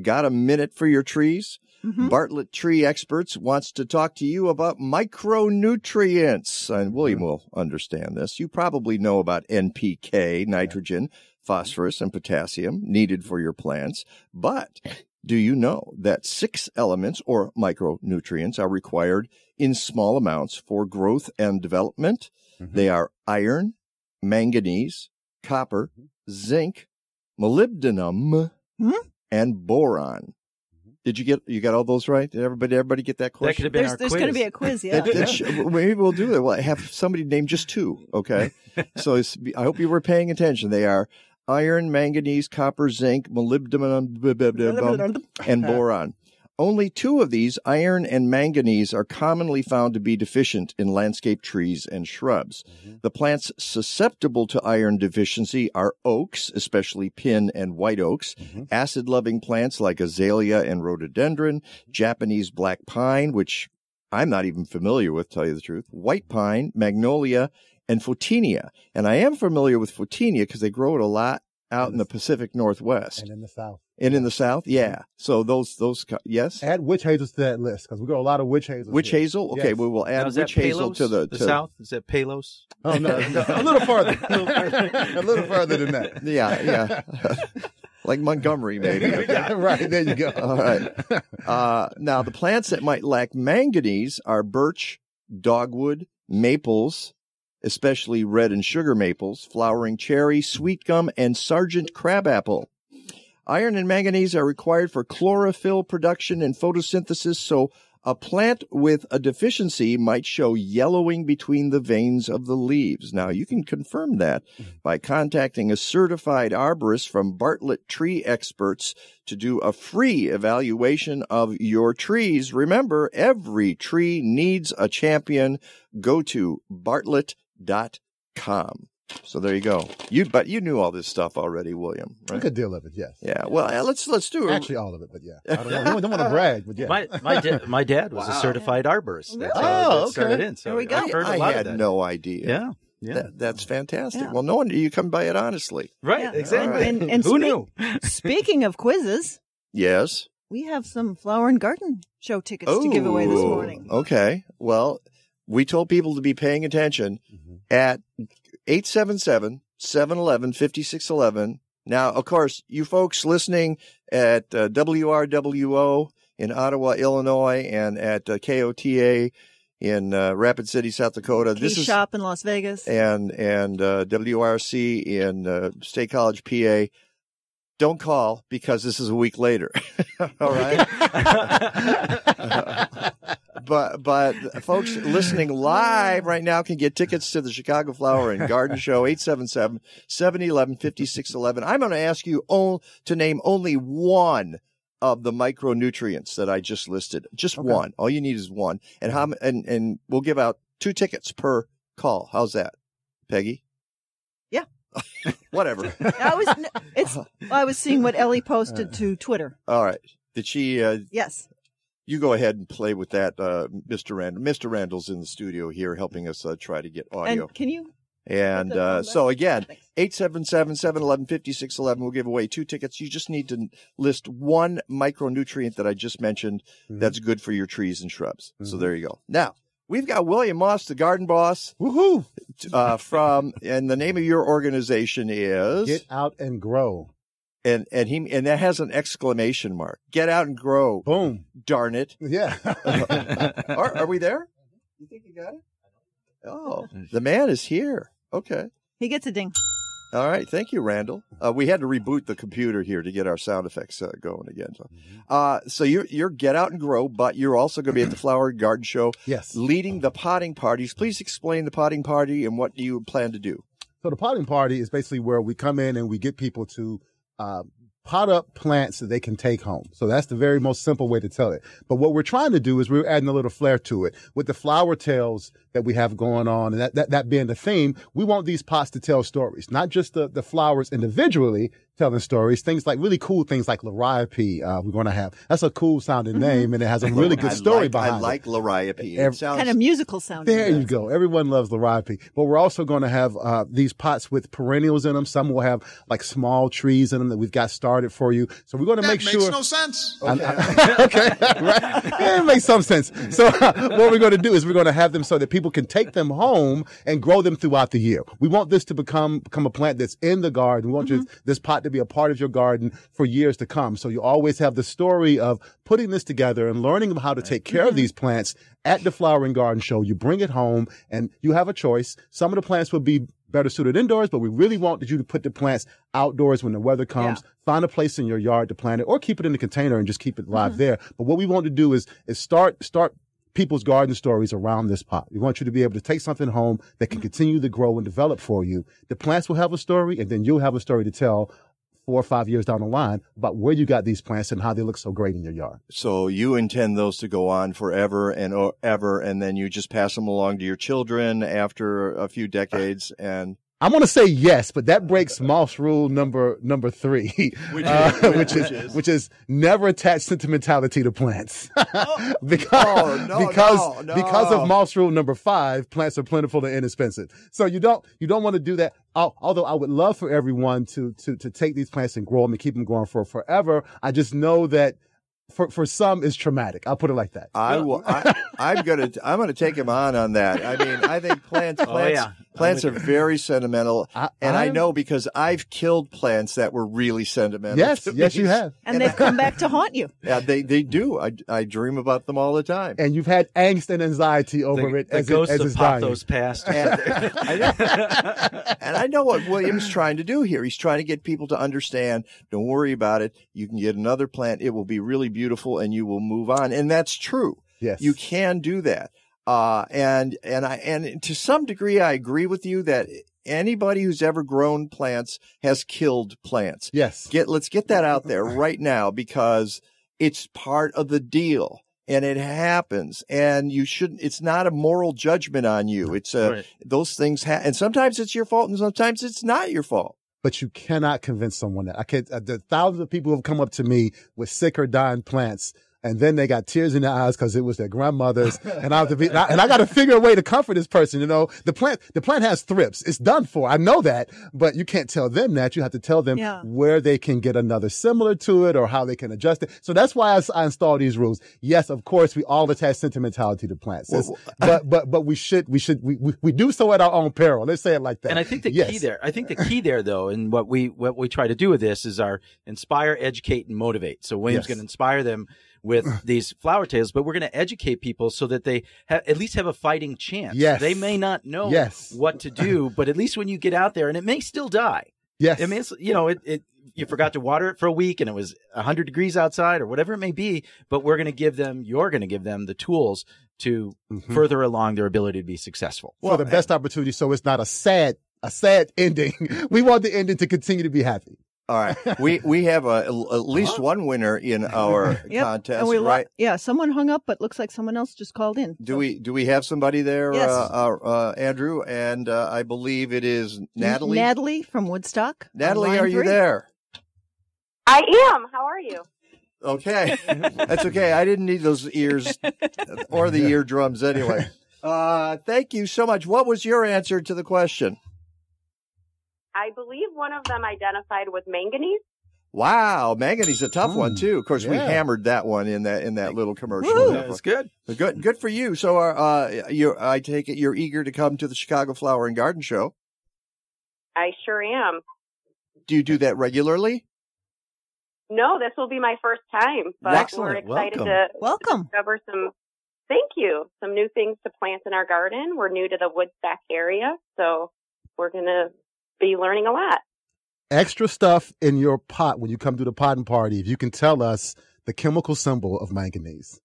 got a minute for your trees? Mm-hmm. Bartlett Tree Experts wants to talk to you about micronutrients. And William mm. will understand this. You probably know about NPK, nitrogen, phosphorus, and potassium needed for your plants. But do you know that six elements or micronutrients are required in small amounts for growth and development? Mm-hmm. They are iron, manganese, copper, mm-hmm. zinc, molybdenum, hmm? And boron. Mm-hmm. Did you get you got all those right? Did everybody everybody get that question? could have been There's, there's going to be a quiz, (laughs) yeah. That- that sh- maybe we'll do that. Well, have somebody name just two. Okay. (laughs) so it's, I hope you were paying attention. They are iron, manganese, copper, zinc, molybdenum, and boron. Only two of these, iron and manganese, are commonly found to be deficient in landscape trees and shrubs. Mm-hmm. The plants susceptible to iron deficiency are oaks, especially pin and white oaks, mm-hmm. acid loving plants like azalea and rhododendron, Japanese black pine, which I'm not even familiar with, tell you the truth, white pine, magnolia, and photinia. And I am familiar with photinia because they grow it a lot out in the Pacific Northwest And in the South. And in the South, yeah. So those those yes. Add witch hazels to that list because we got a lot of witch hazels. Witch here. hazel. Okay, Yes. we will add Now, witch hazel Palos? to the, the south. Is that Palos? Oh no, (laughs) no, (laughs) a little farther, a little farther than that. (laughs) Yeah, yeah. like Montgomery, maybe. Yeah, right there you go. All right. Uh, now, the plants that might lack manganese are birch, dogwood, maples, especially red and sugar maples, flowering cherry, sweet gum, and Sargent crabapple. Iron and manganese are required for chlorophyll production and photosynthesis, so a plant with a deficiency might show yellowing between the veins of the leaves. Now, you can confirm that mm-hmm. by contacting a certified arborist from Bartlett Tree Experts to do a free evaluation of your trees. Remember, every tree needs a champion. Go to bartlett.com. So there you go. You but you knew all this stuff already, William, A good deal of it, yes. Yeah. Well, uh, let's let's do it. Actually, all of it, but yeah. I don't, know. I don't want to brag, but yeah. My my, da- (laughs) my dad was a certified arborist. That's how Oh, that started okay. in. So There we go. I've heard a I lot had of that. no idea. Yeah. Yeah. That- that's fantastic. Yeah. Well, no wonder you come by it honestly. Right. Yeah. Exactly. And, and (laughs) Who speak- knew? Speaking of quizzes, Yes. we have some flower and garden show tickets to give away this morning. Okay. Well, we told people to be paying attention at 877-711-5611. Now, of course, you folks listening at uh, WRWO in Ottawa, Illinois, and at uh, KOTA in uh, Rapid City, South Dakota. Key this is shop in Las Vegas. and and uh, WRC in uh, State College, PA. Don't call because this is a week later. (laughs) All right. (laughs) (laughs) but but folks listening live right now can get tickets to the Chicago Flower and Garden Show 877-711-5611. I'm going to ask you all to name only one of the micronutrients that I just listed. Just one. All you need is one. And how and and we'll give out two tickets per call. How's that? Peggy? Yeah. (laughs) Whatever. I was it's I was seeing what Ellie posted (laughs) to Twitter. All right. Did she uh Yes. You go ahead and play with that, uh, Mr. Randall. Mr. Randall's in the studio here helping us uh, try to get audio. And can you And uh, so again, 877-711-5611 will give away two tickets. You just need to list one micronutrient that I just mentioned that's good for your trees and shrubs. So there you go. Now, we've got William Moss, the garden boss. Woohoo! Uh, from, and the name of your organization is? Get out and grow. And, and he, and that has an exclamation mark. Get out and grow. Boom. Darn it. Yeah. (laughs) are, are we there? You think you got it? Oh, the man is here. Okay. he gets a ding. All right. Thank you, Randall. Uh, we had to reboot the computer here to get our sound effects uh, going again. So, uh, so you're, you're get out and grow, but you're also going to be at the flower garden show. Yes. Leading the potting parties. Please explain the potting party and what do you plan to do? So the potting party is basically where we come in and we get people to uh, pot up plants that they can take home. So that's the very most simple way to tell it. But what we're trying to do is we're adding a little flair to it with the flower tales that we have going on, and that, that, that being the theme. We want these pots to tell stories, not just the, the flowers individually telling stories, things like really cool things like Liriope. Uh, we're going to have that's a cool sounding name, and it has a really good I story like, behind I it. like Liriope. It Every- sounds Kind of musical sounding. There you go. Everyone loves Liriope. But we're also going to have uh, these pots with perennials in them. Some will have like small trees in them that we've got started for you. So we're going to make sure That make makes sure. no sense. I- I- (laughs) okay, right. Yeah, it makes some sense. So (laughs) what we're going to do is we're going to have them so that people can take them home and grow them throughout the year. We want this to become become a plant that's in the garden. We want you, this pot to be a part of your garden for years to come. So you always have the story of putting this together and learning how to take care of mm-hmm. these plants at the flowering garden show. You bring it home and you have a choice. Some of the plants will be better suited indoors, but we really want you to put the plants outdoors when the weather comes. Find a place in your yard to plant it or keep it in a container and just keep it live mm-hmm. there. But what we want to do is, is start, start people's garden stories around this pot. We want you to be able to take something home that can continue to grow and develop for you. The plants will have a story and then you'll have a story to tell four or five years down the line about where you got these plants and how they look so great in your yard. So you intend those to go on forever and ever, and then you just pass them along to your children after a few decades. And I'm going to say yes, but that breaks Moss rule number number three, Which (laughs) uh, is- which is which is? which is never attach sentimentality to plants. because (laughs) Oh, (laughs) no, because no, no. because of Moss rule number five, plants are plentiful and inexpensive. So you don't you don't want to do that. Although I would love for everyone to to to take these plants and grow them and keep them growing for forever. I just know that. For, for some, is traumatic. I'll put it like that. I will. I, I'm gonna. I'm gonna take him on on that. I mean, I think plants. Oh, yeah. I'm Plants are very sentimental, (laughs) and I I'm- know because I've killed plants that were really sentimental. Yes, yes, you have. And they've come back to haunt you. (laughs) Yeah, they they do. I I dream about them all the time. and you've had angst and anxiety over The, it the as, ghost it, as of it's dying. Passed. And (laughs) I, know, and I know what William's trying to do here. He's trying to get people to understand. Don't worry about it. You can get another plant. It will be really beautiful, and you will move on. And that's true. Yes. You can do that. Uh, and, and I, and to some degree, I agree with you that anybody who's ever grown plants has killed plants. Yes. Get, let's get that out there (laughs) right now because it's part of the deal and it happens and you shouldn't, it's not a moral judgment on you. It's a, Right. those things ha- and sometimes it's your fault and sometimes it's not your fault. but you cannot convince someone that I can't. Uh, the thousands of people have come up to me with sick or dying plants, and then they got tears in their eyes because it was their grandmother's, (laughs) and I have to be, and I, and I got to figure a way to comfort this person. You know, the plant, the plant has thrips. It's done for. I know that, but you can't tell them that. You have to tell them Yeah. where they can get another similar to it or how they can adjust it. So that's why I install these rules. Yes, of course, we all attach sentimentality to plants, It's- but but but we should we should we, we, we do so at our own peril. Let's say it like that. And I think the Yes. key there, I think the key there though, and what we what we try to do with this is our inspire, educate, and motivate. So William's Yes. going to inspire them with (laughs) these flower tales, but we're going to educate people so that they ha- at least have a fighting chance. Yes. they may not know Yes. what to do, (laughs) but at least when you get out there, and it may still die. Yes. It mean, it's, you know, it, it you forgot to water it for a week and it was 100 degrees outside or whatever it may be, but we're going to give them, you're going to give them the tools to Mm-hmm. further along their ability to be successful. for the best opportunity, so it's not a sad a sad (laughs) ending. we want the ending to continue to be happy. All right. (laughs) We, we have a, at least one winner in our (laughs) Yep. contest, and we lo- right? yeah, someone hung up, but looks like someone else just called in. Do we do we have somebody there, Yes. uh, uh, uh, Andrew? And uh, I believe it is Natalie. Natalie from Woodstock. Natalie, are you three. there? I am. How are you? Okay, (laughs) that's okay. I didn't need those ears or the eardrums anyway. Uh, thank you so much. What was your answer to the question? I believe one of them identified with manganese. Wow, manganese a tough one too. Of course, we hammered that one in that in that little commercial. Woo. That's good. But good, good for you. So, uh, uh, you, I take it you're eager to come to the Chicago Flower and Garden Show. I sure am. Do you do that regularly? No, this will be my first time, but Excellent. we're excited Welcome. to welcome discover some. Thank you. Some new things to plant in our garden. We're new to the Woodstock area, so we're gonna be learning a lot. Extra stuff in your pot when you come to the potting party. If you can tell us the chemical symbol of manganese.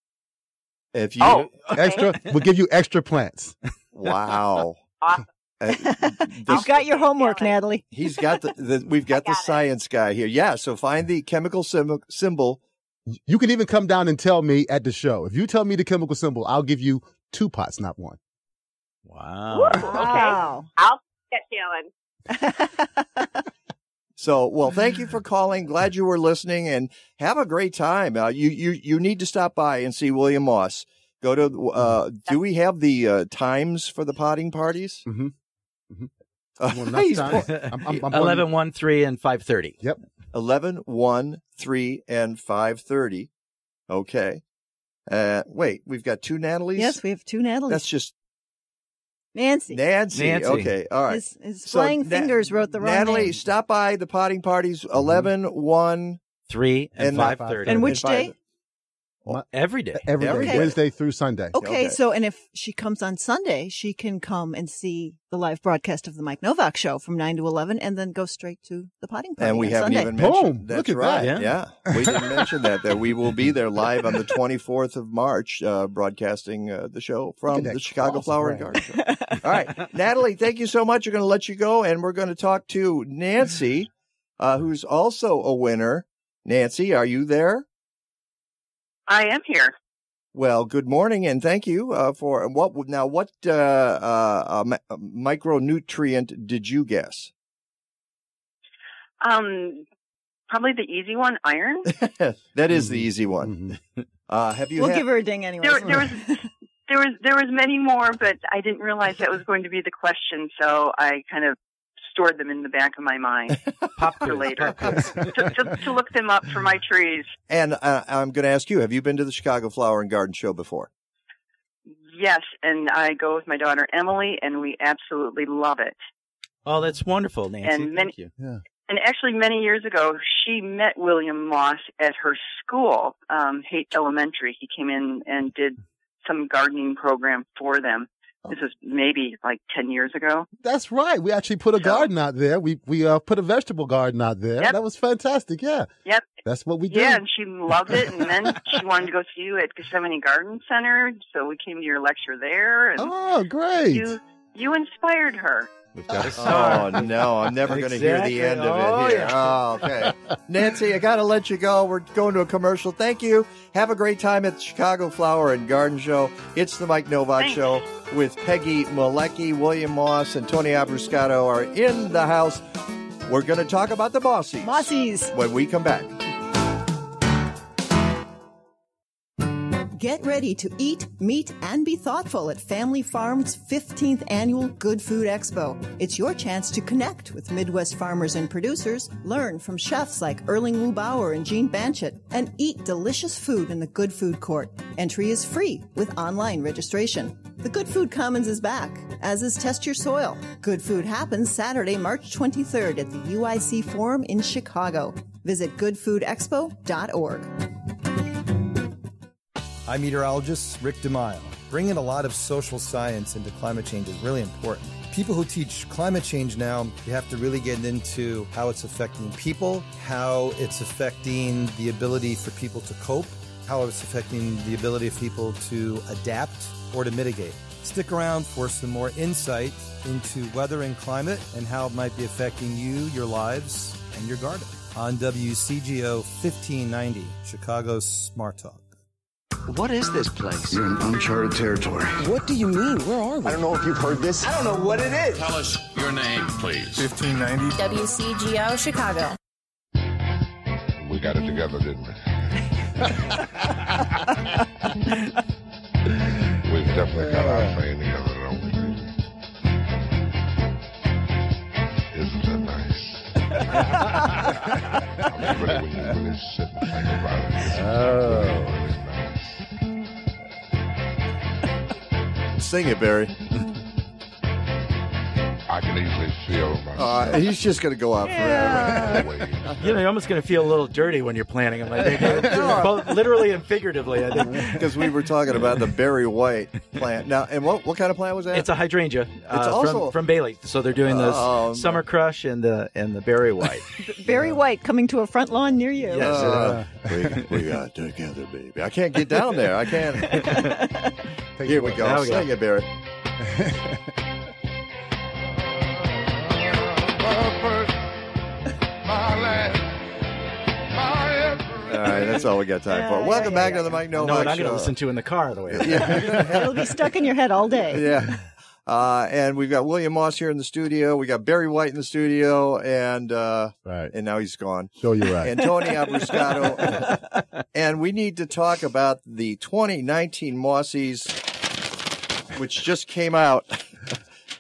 If you Oh, (laughs) okay. extra, we'll give you extra plants. Wow. Awesome. Uh, (laughs) You've got your homework, Natalie. He's got the, the we've got the science guy here. Yeah, so find the chemical symbol, symbol. You can even come down and tell me at the show. If you tell me the chemical symbol, I'll give you two pots, not one. Wow. Woo, okay, I'll get challenge. (laughs) So, well, thank you for calling. Glad you were listening and have a great time. Uh, you, you, you need to stop by and see William Moss. Go to, uh, do we have the, uh, times for the potting parties? Mm-hmm. Uh, Well, (laughs) enough he's time. po- I'm- I'm- I'm- 11, 1, 3, and 5.30. Yep. 11, 1, 3, and 5.30. Okay. Uh, wait, we've got two Natalies? Yes, we have two Natalies. That's just Nancy. Nancy. Nancy. Okay. All right. His, his So, flying Na- fingers wrote the wrong Natalie, name. stop by the potting parties 11, 1, 3, and, And 5.30. And which five- day? Every day. Every day, Every day. Wednesday through Sunday. Okay, so and if she comes on Sunday, she can come and see the live broadcast of the Mike Novak show from nine to eleven, and then go straight to the potting party. And we on haven't Sunday. even mentioned Boom. that's Look at right. that. Yeah. we didn't (laughs) mention that that we will be there live on the 24th of March, uh, broadcasting uh, the show from Look at that the Chicago cross Flower and. Garden Show. (laughs) All right, Natalie, thank you so much. We're going to let you go, and we're going to talk to Nancy, uh, who's also a winner. Nancy, are you there? I am here. Well, good morning, and thank you uh, for what. Now, what uh, uh, uh, mi- uh, micronutrient did you guess? Um, probably the easy one, iron. (laughs) that is the easy one. (laughs) Uh, have you? we'll had- give her a ding anyway. There, there was (laughs) there was there was many more, but I didn't realize that was going to be the question, so I kind of stored them in the back of my mind (laughs) pop for later (laughs) to, to, to look them up for my trees. And uh, I'm going to ask you: Have you been to the Chicago Flower and Garden Show before? Yes, and I go with my daughter Emily, and we absolutely love it. Oh, that's wonderful, Nancy. And many- Thank you. Yeah. And actually, many years ago, she met William Moss at her school, um, Hayt Elementary. He came in and did some gardening program for them. This was maybe like 10 years ago. That's right. We actually put a garden out there. We we uh, put a vegetable garden out there. Yep. That was fantastic. Yeah. Yep. That's what we did. Yeah, and she loved it. And then she wanted to go see you at Gethsemane Garden Center. So we came to your lecture there. And Oh, great. You, you inspired her. We've got (laughs) Oh no, I'm never going to hear the end of Oh, it here. yeah. Oh, okay. Nancy, I got to let you go. We're going to a commercial. Thank you. Have a great time at the Chicago Flower and Garden Show. It's the Mike Novak Thanks. Show with Peggy Malecki, William Moss, and Tony Abruscato are in the house. We're going to talk about the Bossies. Mossies. When we come back. Get ready to eat, meet, and be thoughtful at Family Farm's 15th annual Good Food Expo. It's your chance to connect with Midwest farmers and producers, learn from chefs like Erling Wu-Bower and Jean Banchet, and eat delicious food in the Good Food Court. Entry is free with online registration. The Good Food Commons is back, as is Test Your Soil. Good Food happens Saturday, March 23rd at the UIC Forum in Chicago. Visit goodfoodexpo.org. I'm meteorologist Rick DiMaio. Bringing a lot of social science into climate change is really important. People who teach climate change now, you have to really get into how it's affecting people, how it's affecting the ability for people to cope, how it's affecting the ability of people to adapt or to mitigate. Stick around for some more insight into weather and climate and how it might be affecting you, your lives, and your garden on WCGO 1590, Chicago's Smart Talk. What is this place? You're in uncharted territory. What do you mean? Where are we? I don't know if you've heard this. I don't know what it is. Tell us your name, please. 1590. WCGO Chicago. We got it together, didn't we? (laughs) We've definitely got our thing together, don't we? Isn't that nice? I mean, really, when you really sit and think about it, it's Oh. Sing it, Barry. (laughs) I can easily feel my. Uh, he's just going to go out forever. You know, you're almost going to feel a little dirty when you're planting them. I think, (laughs) both literally and figuratively. I think (laughs) Because we were talking about the Barry White plant. Now, and what, what kind of plant was that? it's a hydrangea. It's uh, also- from, from Bailey. So they're doing the Oh, summer crush and the and the berry white. (laughs) Barry White coming to a front lawn near you. Yes. Uh, we, we got together, baby. I can't get down there. I can't. Here we go. Now we go. Sing it, Barry. All right, that's all we got time for. Welcome back to the Mike no, Novak what I'm going to listen to in the car the way. (laughs) It'll be stuck in your head all day. (laughs) yeah. Uh, and we've got William Moss here in the studio. We got Barry White in the studio, and uh, right. and now he's gone. Show you right. And Tony (laughs) Abruscato. and we need to talk about the 2019 Mossies, which just came out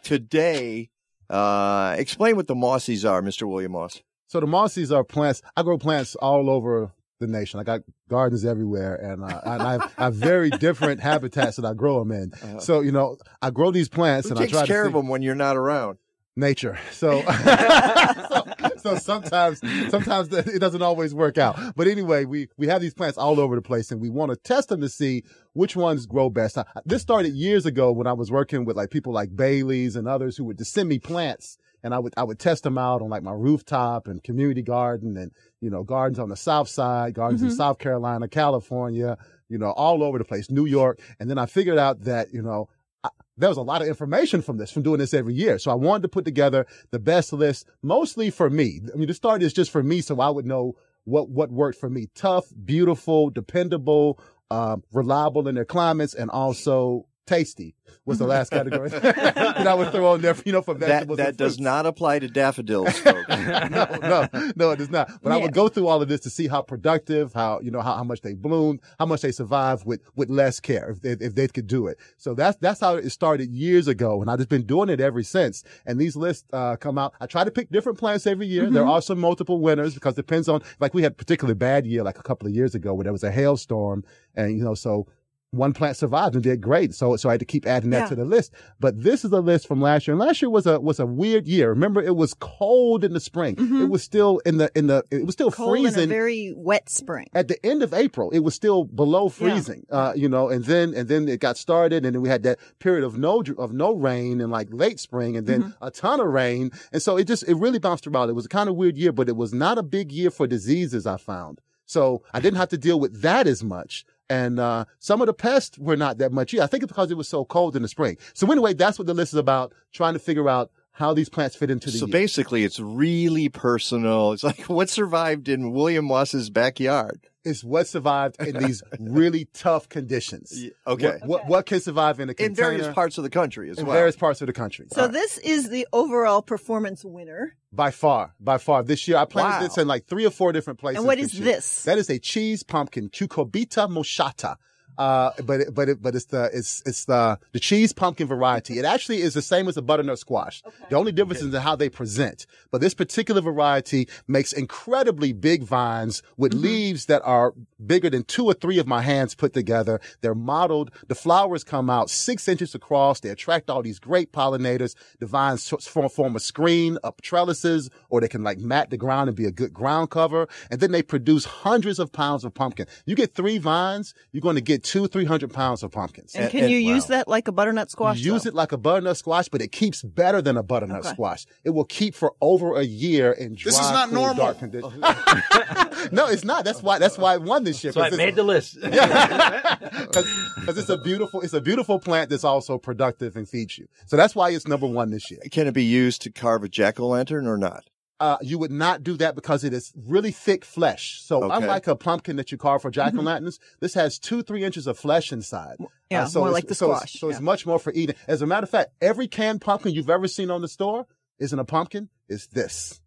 today. Uh, explain what the Mossies are, Mr. William Moss. So the mossies are plants. I grow plants all over the nation. I got gardens everywhere, and, uh, and I, have, I have very different habitats that I grow them in. So you know, I grow these plants, Uh-huh. Who and I try care to of them when you're not around? nature. So, so, (laughs) (laughs) so sometimes, sometimes it doesn't always work out. But anyway, we, we have these plants all over the place and we want to test them to see which ones grow best. I, this started years ago when I was working with like people like Bailey's and others who would just send me plants and I would, I would test them out on like my rooftop and community garden and, you know, gardens on the South side, gardens in Mhm. South Carolina, California, you know, all over the place, New York. And then I figured out that, you know, I, there was a lot of information from this, from doing this every year. So I wanted to put together the best list, mostly for me. I mean, the start is just for me, so I would know what what worked for me. Tough, beautiful, dependable, uh, reliable in their climates, and also tasty was the last category (laughs) that I would throw on there, you know, for That vegetables. that and does not apply to daffodils, folks. (laughs) no, no, no, it does not. But I would go through all of this to see how productive, how you know how, how much they bloom, how much they survive with with less care if they, if they could do it. So that's that's how it started years ago, and I've just been doing it ever since. And these lists uh, come out. I try to pick different plants every year. There Mhm. are some multiple winners because it depends on like we had a particularly bad year like a couple of years ago where there was a hailstorm, and you know so. One plant survived and did great, so so I had to keep adding that Yeah. to the list. But this is a list from last year, and last year was a was a weird year. Remember, it was cold in the spring. It was still in the in the it was still Mm-hmm. Cold a freezing very wet spring. at the end of April, it was still below freezing, uh, you know, and then, and then it got started and then we had that period of no, of no rain in like late spring and then Mm-hmm. a ton of rain. And so it just, it really bounced around. It was a kind of weird year, but it was not a big year for diseases, I found. So I didn't have to deal with that as much. And, uh, some of the pests were not that much. Yeah, I think it's because it was so cold in the spring. So anyway, that's what the list is about, trying to figure out how these plants fit into the So year. basically, it's really personal. It's like (laughs) what survived in William Moss's backyard. It's what survived in these (laughs) really tough conditions. okay. What, what, what can survive in a In various parts of the country as in well. various parts of the country. So this is the overall performance winner. By far, by far. This year, I planted Wow. this in like three or four different places. And what is year. this? That is a cheese pumpkin, Cucurbita moschata. Uh, but it, but it, but it's the it's it's the the cheese pumpkin variety. It actually is the same as the butternut squash. The only difference is in how they present. But this particular variety makes incredibly big vines with Mm-hmm. leaves that are bigger than two or three of my hands put together. They're mottled. The flowers come out six inches across. They attract all these great pollinators. The vines form, form a screen up trellises, or they can like mat the ground and be a good ground cover. And then they produce hundreds of pounds of pumpkin. You get three vines, you're going to get two, three hundred pounds of pumpkins. And can you use that like a butternut squash? You use it like a butternut squash, but it keeps better than a butternut Okay. squash. It will keep for over a year in dry, This is not cool, normal. dark conditions. (laughs) no, it's not. That's why. That's why I won this year. So I 'cause made the list. (laughs) because it's a beautiful, it's a beautiful plant that's also productive and feeds you. So that's why it's number one this year. Can it be used to carve a jack o' lantern or not? Uh, you would not do that because it is really thick flesh. So Okay. unlike a pumpkin that you carve for jack o' lanterns, this has two, three inches of flesh inside. Yeah, Uh, so more like the so it's- squash, So it's much more for eating. As a matter of fact, every canned pumpkin you've ever seen on the store isn't a pumpkin. It's this.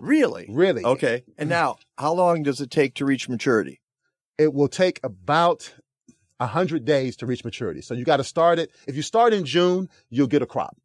Really? Really? Okay. And now, how long does it take to reach maturity? It will take about a hundred days to reach maturity. So you got to start it. If you start in June, you'll get a crop.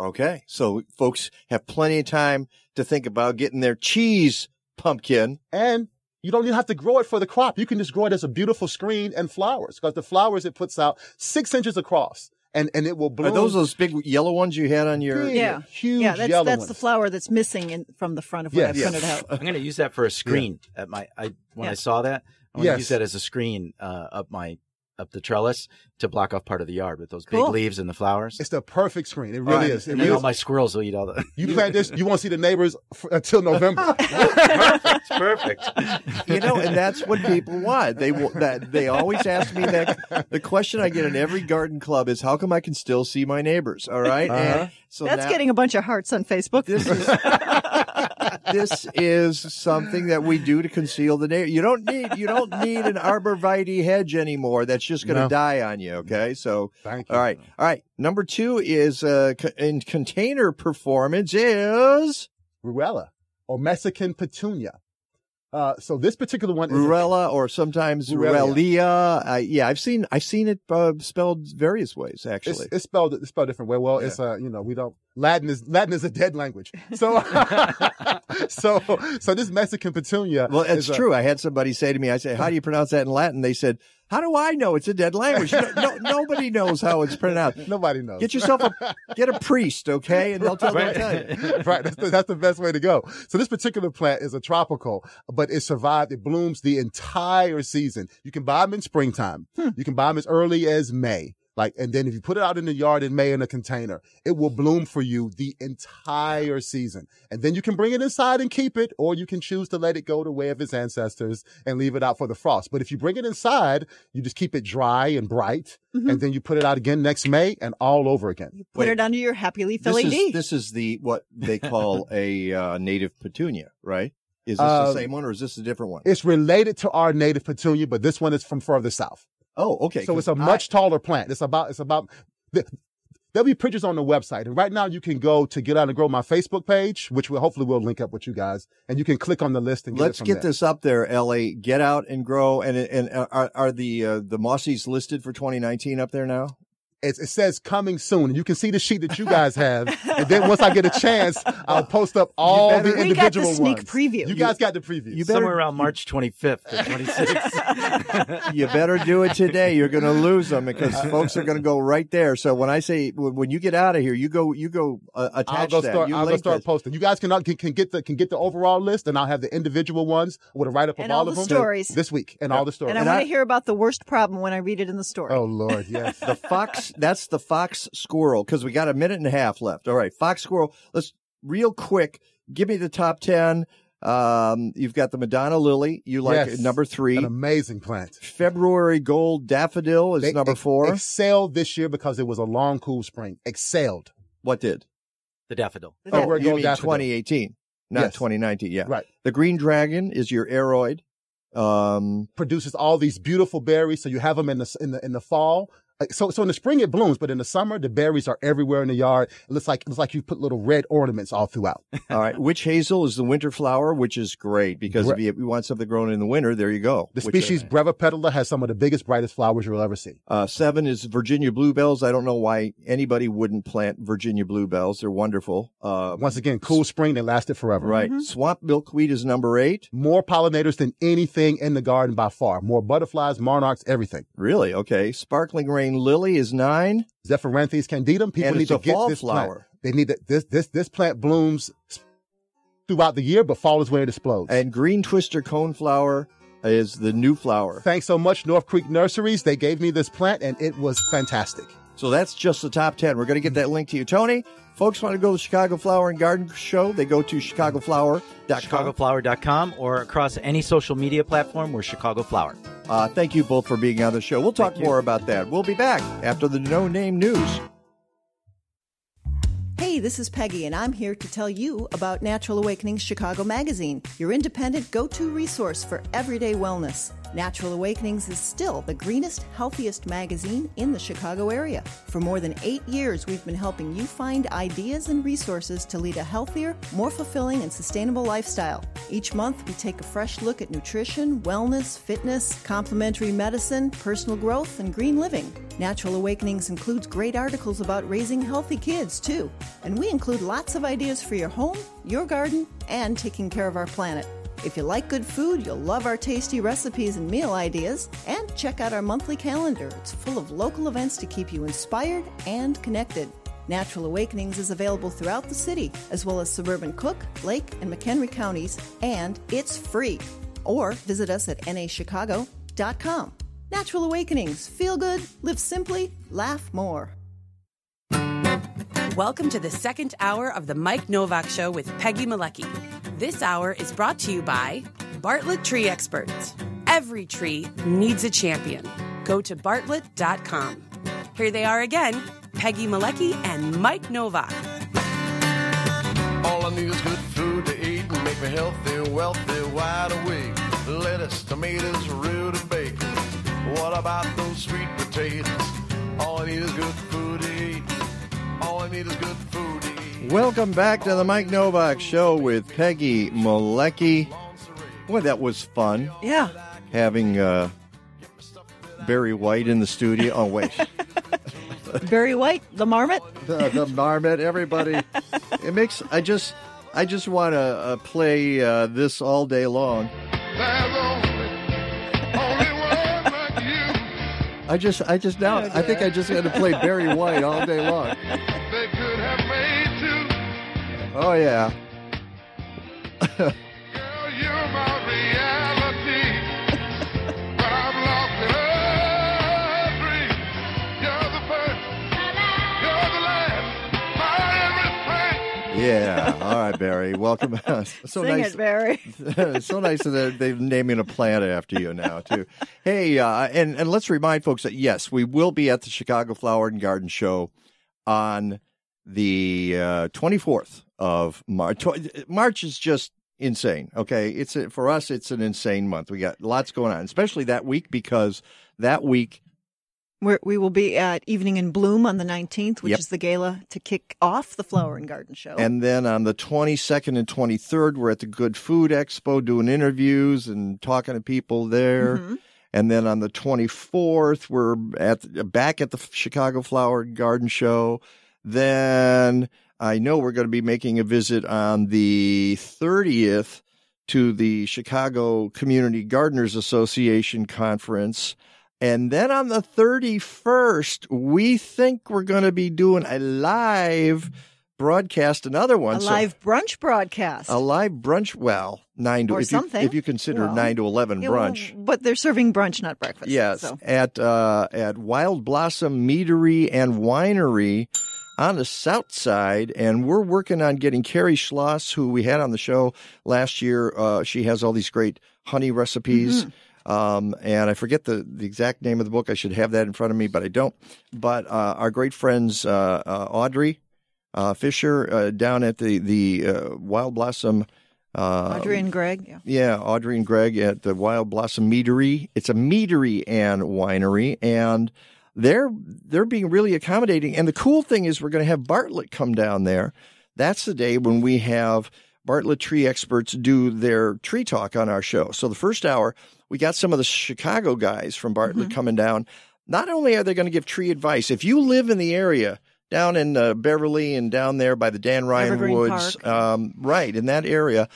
Okay. So folks have plenty of time to think about getting their cheese pumpkin. And you don't even have to grow it for the crop. You can just grow it as a beautiful screen and flowers because the flowers it puts out six inches across and, and it will bloom. Are those those big yellow ones you had on your? Big, Yeah, huge yeah. That's yellow that's ones. the flower that's missing in, from the front of what Yes. I printed out. I'm going to use that for a screen at my. I when Yeah. I saw that, I'm going to Yes. use that as a screen uh, up my up the trellis to block off part of the yard with those Cool. big leaves and the flowers. It's the perfect screen. It really right. is. It And really all is. my squirrels will eat all the. (laughs) You plant this, you won't see the neighbors f- until November. (laughs) perfect, perfect. You know, and that's what people want. They wa- that they always ask me that. The question I get in every garden club is, "How come I can still see my neighbors?" All right? Uh-huh. And so that's now- getting a bunch of hearts on Facebook. This is (laughs) this is something that we do to conceal the neighbor. You don't need you don't need an arborvitae hedge anymore. That's just going to No. die on you. Okay, so Thank you. all right, all right. Number two is uh, in container performance is Ruella or Mexican petunia. Uh, so this particular one is Rurella or sometimes. Ruellia. Uh, yeah, I've seen I've seen it uh, spelled various ways actually. it's spelled it's spelled different way. Well, it's uh, you know, we don't Latin is Latin is a dead language. So (laughs) so so this Mexican petunia. well, it's true. I had somebody say to me, I say, "How do you pronounce that in Latin?" They said, "How do I know? It's a dead language. No, no, nobody knows how it's pronounced. Nobody knows. Get yourself a get a priest, okay, and they'll tell, they'll tell you." (laughs) right. That's the, that's the best way to go. So this particular plant is a tropical, but it survived. It blooms the entire season. You can buy them in springtime. Hmm. You can buy them as early as May. Like, and then if you put it out in the yard in May in a container, it will bloom for you the entire season. And then you can bring it inside and keep it, or you can choose to let it go the way of its ancestors and leave it out for the frost. But if you bring it inside, you just keep it dry and bright, and then you put it out again next May and all over again. Put it under your Happy Leaf This LED. is this is the what they call (laughs) a uh, native petunia, right? Is this the Uh, same one or is this a different one? It's related to our native petunia, but this one is from further south. Oh, okay. So it's a much taller plant. It's about it's about the, there'll be pictures on the website. And right now you can go to Get Out and Grow my Facebook page, which will hopefully we'll link up with you guys, and you can click on the list and get Let's get there. this up there, Ellie. Get out and grow. And and are are the uh, the Mossies listed for 2019 up there now? It's, it says coming soon. And you can see the sheet that you guys have. and then once I get a chance, I'll post up all better- the We got the individual sneak ones. preview. You guys got the preview. You better- Somewhere around March 25th or 26th. (laughs) you better do it today. You're going to lose them because (laughs) folks are going to go right there. So when I say when when you get out of here, you go you go uh, attach I'll go that. start. You I'll go link start this. posting. You guys can, can can get the can get the overall list, and I'll have the individual ones with a write up of And all, all of the them stories. this week, and all the stories. And I want to hear about the worst problem when I read it in the story. Oh Lord, yes. the fox. That's the fox squirrel because we got a minute and a half left. All right, fox squirrel. Let's real quick. Give me the top ten. Um, you've got the Madonna lily. You like Yes. number three. An amazing plant. February gold daffodil is They number ex- four. Excelled this year because it was a long, cool spring. Excelled. what did? The daffodil. The Oh, February you gold mean daffodil. 2018, not Yes. 2019. Yeah, Right. The green dragon is your aroid. Um, Produces all these beautiful berries, so you have them in the in the in the fall. Like, So, so in the spring it blooms, but in the summer the berries are everywhere in the yard. It looks like it looks like you put little red ornaments all throughout. (laughs) all right. Witch hazel is the winter flower, which is great because Bre- if you, you want something grown in the winter, there you go. The Which, uh, species Brevipetala has some of the biggest, brightest flowers you'll ever see. Uh, seven is Virginia bluebells. I don't know why anybody wouldn't plant Virginia bluebells. They're wonderful. Uh, Once again, cool spring, they lasted forever. right. Swamp milkweed is number eight. More pollinators than anything in the garden by far. More butterflies, monarchs, everything. Really? Okay. Sparkling rain lily is nine. Zephyranthes candidum. People need to get this flower. plant. They need to, this this this plant blooms throughout the year, but fall is when it explodes. And green twister coneflower is the new flower. Thanks so much, North Creek Nurseries. They gave me this plant, and it was fantastic. So that's just the top 10. We're going to get that link to you. Tony, folks want to go to the Chicago Flower and Garden Show, they go to chicagoflower.com. ChicagoFlower.com or across any social media platform, we're Chicago Flower. Uh, thank you both for being on the show. We'll talk more about that. We'll be back after the no name news. Hey, this is Peggy, and I'm here to tell you about Natural Awakenings Chicago Magazine, your independent go to resource for everyday wellness. Natural Awakenings is still the greenest, healthiest magazine in the Chicago area. For more than eight years, we've been helping you find ideas and resources to lead a healthier, more fulfilling, and sustainable lifestyle. Each month, we take a fresh look at nutrition, wellness, fitness, complementary medicine, personal growth, and green living. Natural Awakenings includes great articles about raising healthy kids, too. And we include lots of ideas for your home, your garden, and taking care of our planet. If you like good food, you'll love our tasty recipes and meal ideas. And check out our monthly calendar. It's full of local events to keep you inspired and connected. Natural Awakenings is available throughout the city, as well as suburban Cook, Lake, and McHenry counties, and it's free. Or visit us at nachicago.com. Natural Awakenings. Feel good, live simply, laugh more. Welcome to the second hour of the Mike Novak Show with Peggy Malecki. This hour is brought to you by Bartlett Tree Experts. Every tree needs a champion. Go to bartlett.com. Here they are again Peggy Malecki and Mike Novak. All I need is good food to eat and make me healthy, wealthy, wide awake. Lettuce, tomatoes, root and bacon. What about those sweet potatoes? All I need is good food to eat. All I need is good food to eat. Welcome back to the Mike Novak Show with Peggy Malecki. Boy, that was fun. Yeah. Having uh, Barry White in the studio. Oh, wait. (laughs) Barry White, the marmot. (laughs) the, the marmot, everybody. It makes, I just, I just want to uh, play uh, this all day long. I just, I just now, I think I just got to play Barry White all day long. Last. yeah. everything. Yeah. All right, Barry. Welcome. (laughs) so Sing nice. it, Barry. (laughs) so nice that they're, they're naming a plant after you now too. Hey, uh, and and let's remind folks that yes, we will be at the Chicago Flower and Garden Show on the twenty fourth of March. March is just insane. Okay, it's a, for us. It's an insane month. We got lots going on, especially that week because that week We're, we will be at Evening in Bloom on the 19th, which Yep. is the gala to kick off the Flower and Garden Show. And then on the 22nd and 23rd, we're at the Good Food Expo doing interviews and talking to people there. Mhm. And then on the 24th, we're at back at the Chicago Flower and Garden Show. Then I know we're going to be making a visit on the 30th to the Chicago Community Gardeners Association conference. And then on the 31st, we think we're going to be doing a live broadcast, another one. a So- live brunch broadcast. a live brunch. Well, nine to Or if you, something. if you consider Well, nine to eleven Yeah, well, brunch. but they're serving brunch, not breakfast. Yes, So. at uh, at Wild Blossom Meadery and Winery on the south side, and we're working on getting Carrie Schloss, who we had on the show last year. Uh, she has all these great honey recipes. Mm-hmm. Um, and I forget the, the exact name of the book. I should have that in front of me, but I don't. But uh, our great friends uh, uh, Audrey uh, Fisher uh, down at the the uh, Wild Blossom. Uh, Audrey and Greg. Yeah. yeah, Audrey and Greg at the Wild Blossom Meadery. It's a meadery and winery, and they're they're being really accommodating. And the cool thing is, we're going to have Bartlett come down there. That's the day when we have Bartlett tree experts do their tree talk on our show. So the first hour, we got some of the Chicago guys from Bartlett coming down. Not only are they going to give tree advice, if you live in the area down in uh, Beverly and down there by the Dan Ryan Evergreen Woods, um, right in that area,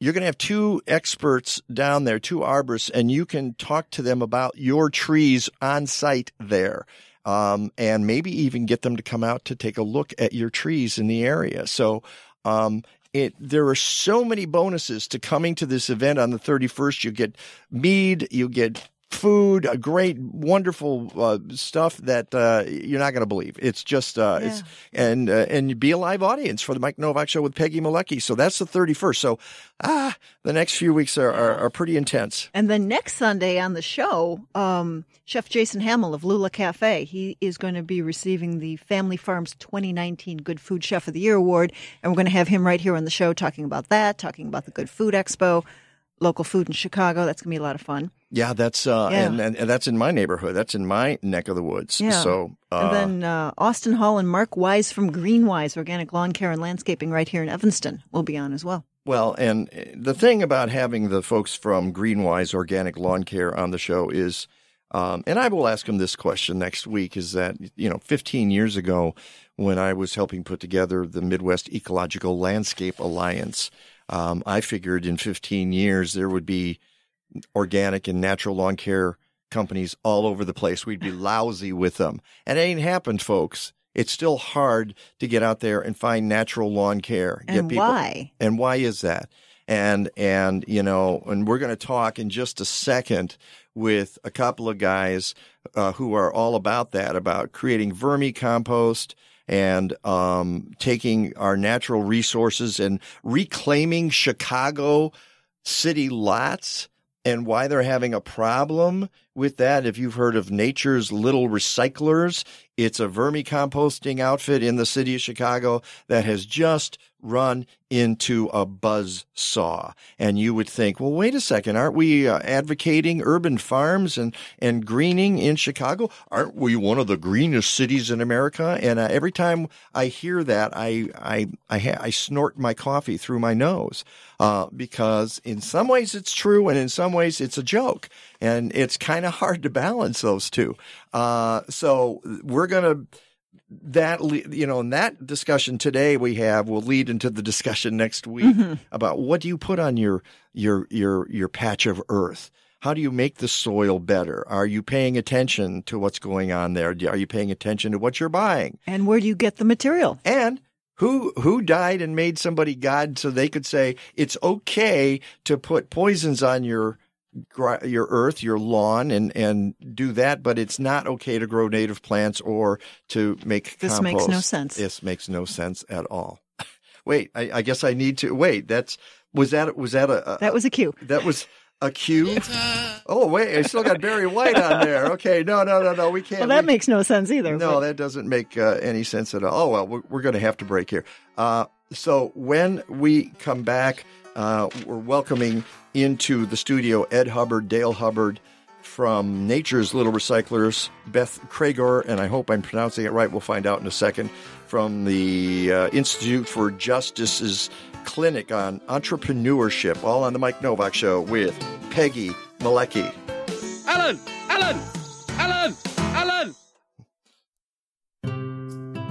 you're going to have two experts down there, two arborists, and you can talk to them about your trees on site there. Um, and maybe even get them to come out to take a look at your trees in the area. So, um, it, there are so many bonuses to coming to this event on the 31st. You get mead, you get food, a great, wonderful uh, stuff that uh, you're not going to believe. It's just, uh, it's and uh, and be a live audience for the Mike Novak show with Peggy Malecki. So that's the 31st. So ah, the next few weeks are, are, are pretty intense. And then next Sunday on the show, um, Chef Jason Hammel of Lula Cafe, he is going to be receiving the Family Farms 2019 Good Food Chef of the Year award, and we're going to have him right here on the show talking about that, talking about the Good Food Expo, local food in Chicago. That's going to be a lot of fun. Yeah, that's uh, Yeah. And, and and that's in my neighborhood. That's in my neck of the woods. Yeah. So uh, and then uh, Austin Hall and Mark Wise from Greenwise Organic Lawn Care and Landscaping right here in Evanston will be on as well. Well, and the thing about having the folks from Greenwise Organic Lawn Care on the show is, um, and I will ask them this question next week, is that, you know, 15 years ago, when I was helping put together the Midwest Ecological Landscape Alliance, um, I figured in 15 years there would be organic and natural lawn care companies all over the place. We'd be (laughs) lousy with them. And it ain't happened, folks. It's still hard to get out there and find natural lawn care. And why? And why is that? And and you know, and we're going to talk in just a second with a couple of guys uh, who are all about that, about creating vermicompost and um, taking our natural resources and reclaiming Chicago city lots and why they're having a problem with that. If you've heard of Nature's Little Recyclers, it's a vermicomposting outfit in the city of Chicago that has just run into a buzz saw. And you would think, well, wait a second, aren't we uh, advocating urban farms and, and greening in Chicago? Aren't we one of the greenest cities in America? And uh, every time I hear that, I, I, I, ha- I snort my coffee through my nose. Uh, because in some ways it's true and in some ways it's a joke. And it's kind of hard to balance those two. Uh, so we're going to, that you know, in that discussion today we have will lead into the discussion next week Mm-hmm. about what do you put on your your your your patch of earth. How do you make the soil better? Are you paying attention to what's going on there? Are you paying attention to what you're buying? And where do you get the material? And who who died and made somebody god so they could say it's okay to put poisons on your your earth, your lawn, and and do that, but it's not okay to grow native plants or to make This compost. makes no sense. This makes no sense at all. (laughs) wait, I, I guess I need to wait. That's was that was that a, a That was a cue. that was a cue? Oh wait, I still got Barry White on there. Okay, no, no, no, no, we can't. Well, that we- makes no sense either. no, but- that doesn't make uh, any sense at all. Oh well, we're, we're going to have to break here. Uh, So when we come back, uh, we're welcoming into the studio Ed Hubbard, Dale Hubbard from Nature's Little Recyclers, Beth Kregor, and I hope I'm pronouncing it right. We'll find out in a second. From the uh, Institute for Justice's clinic on entrepreneurship, all on the Mike Novak Show with Peggy Malecki. Alan! Alan! Alan! Alan!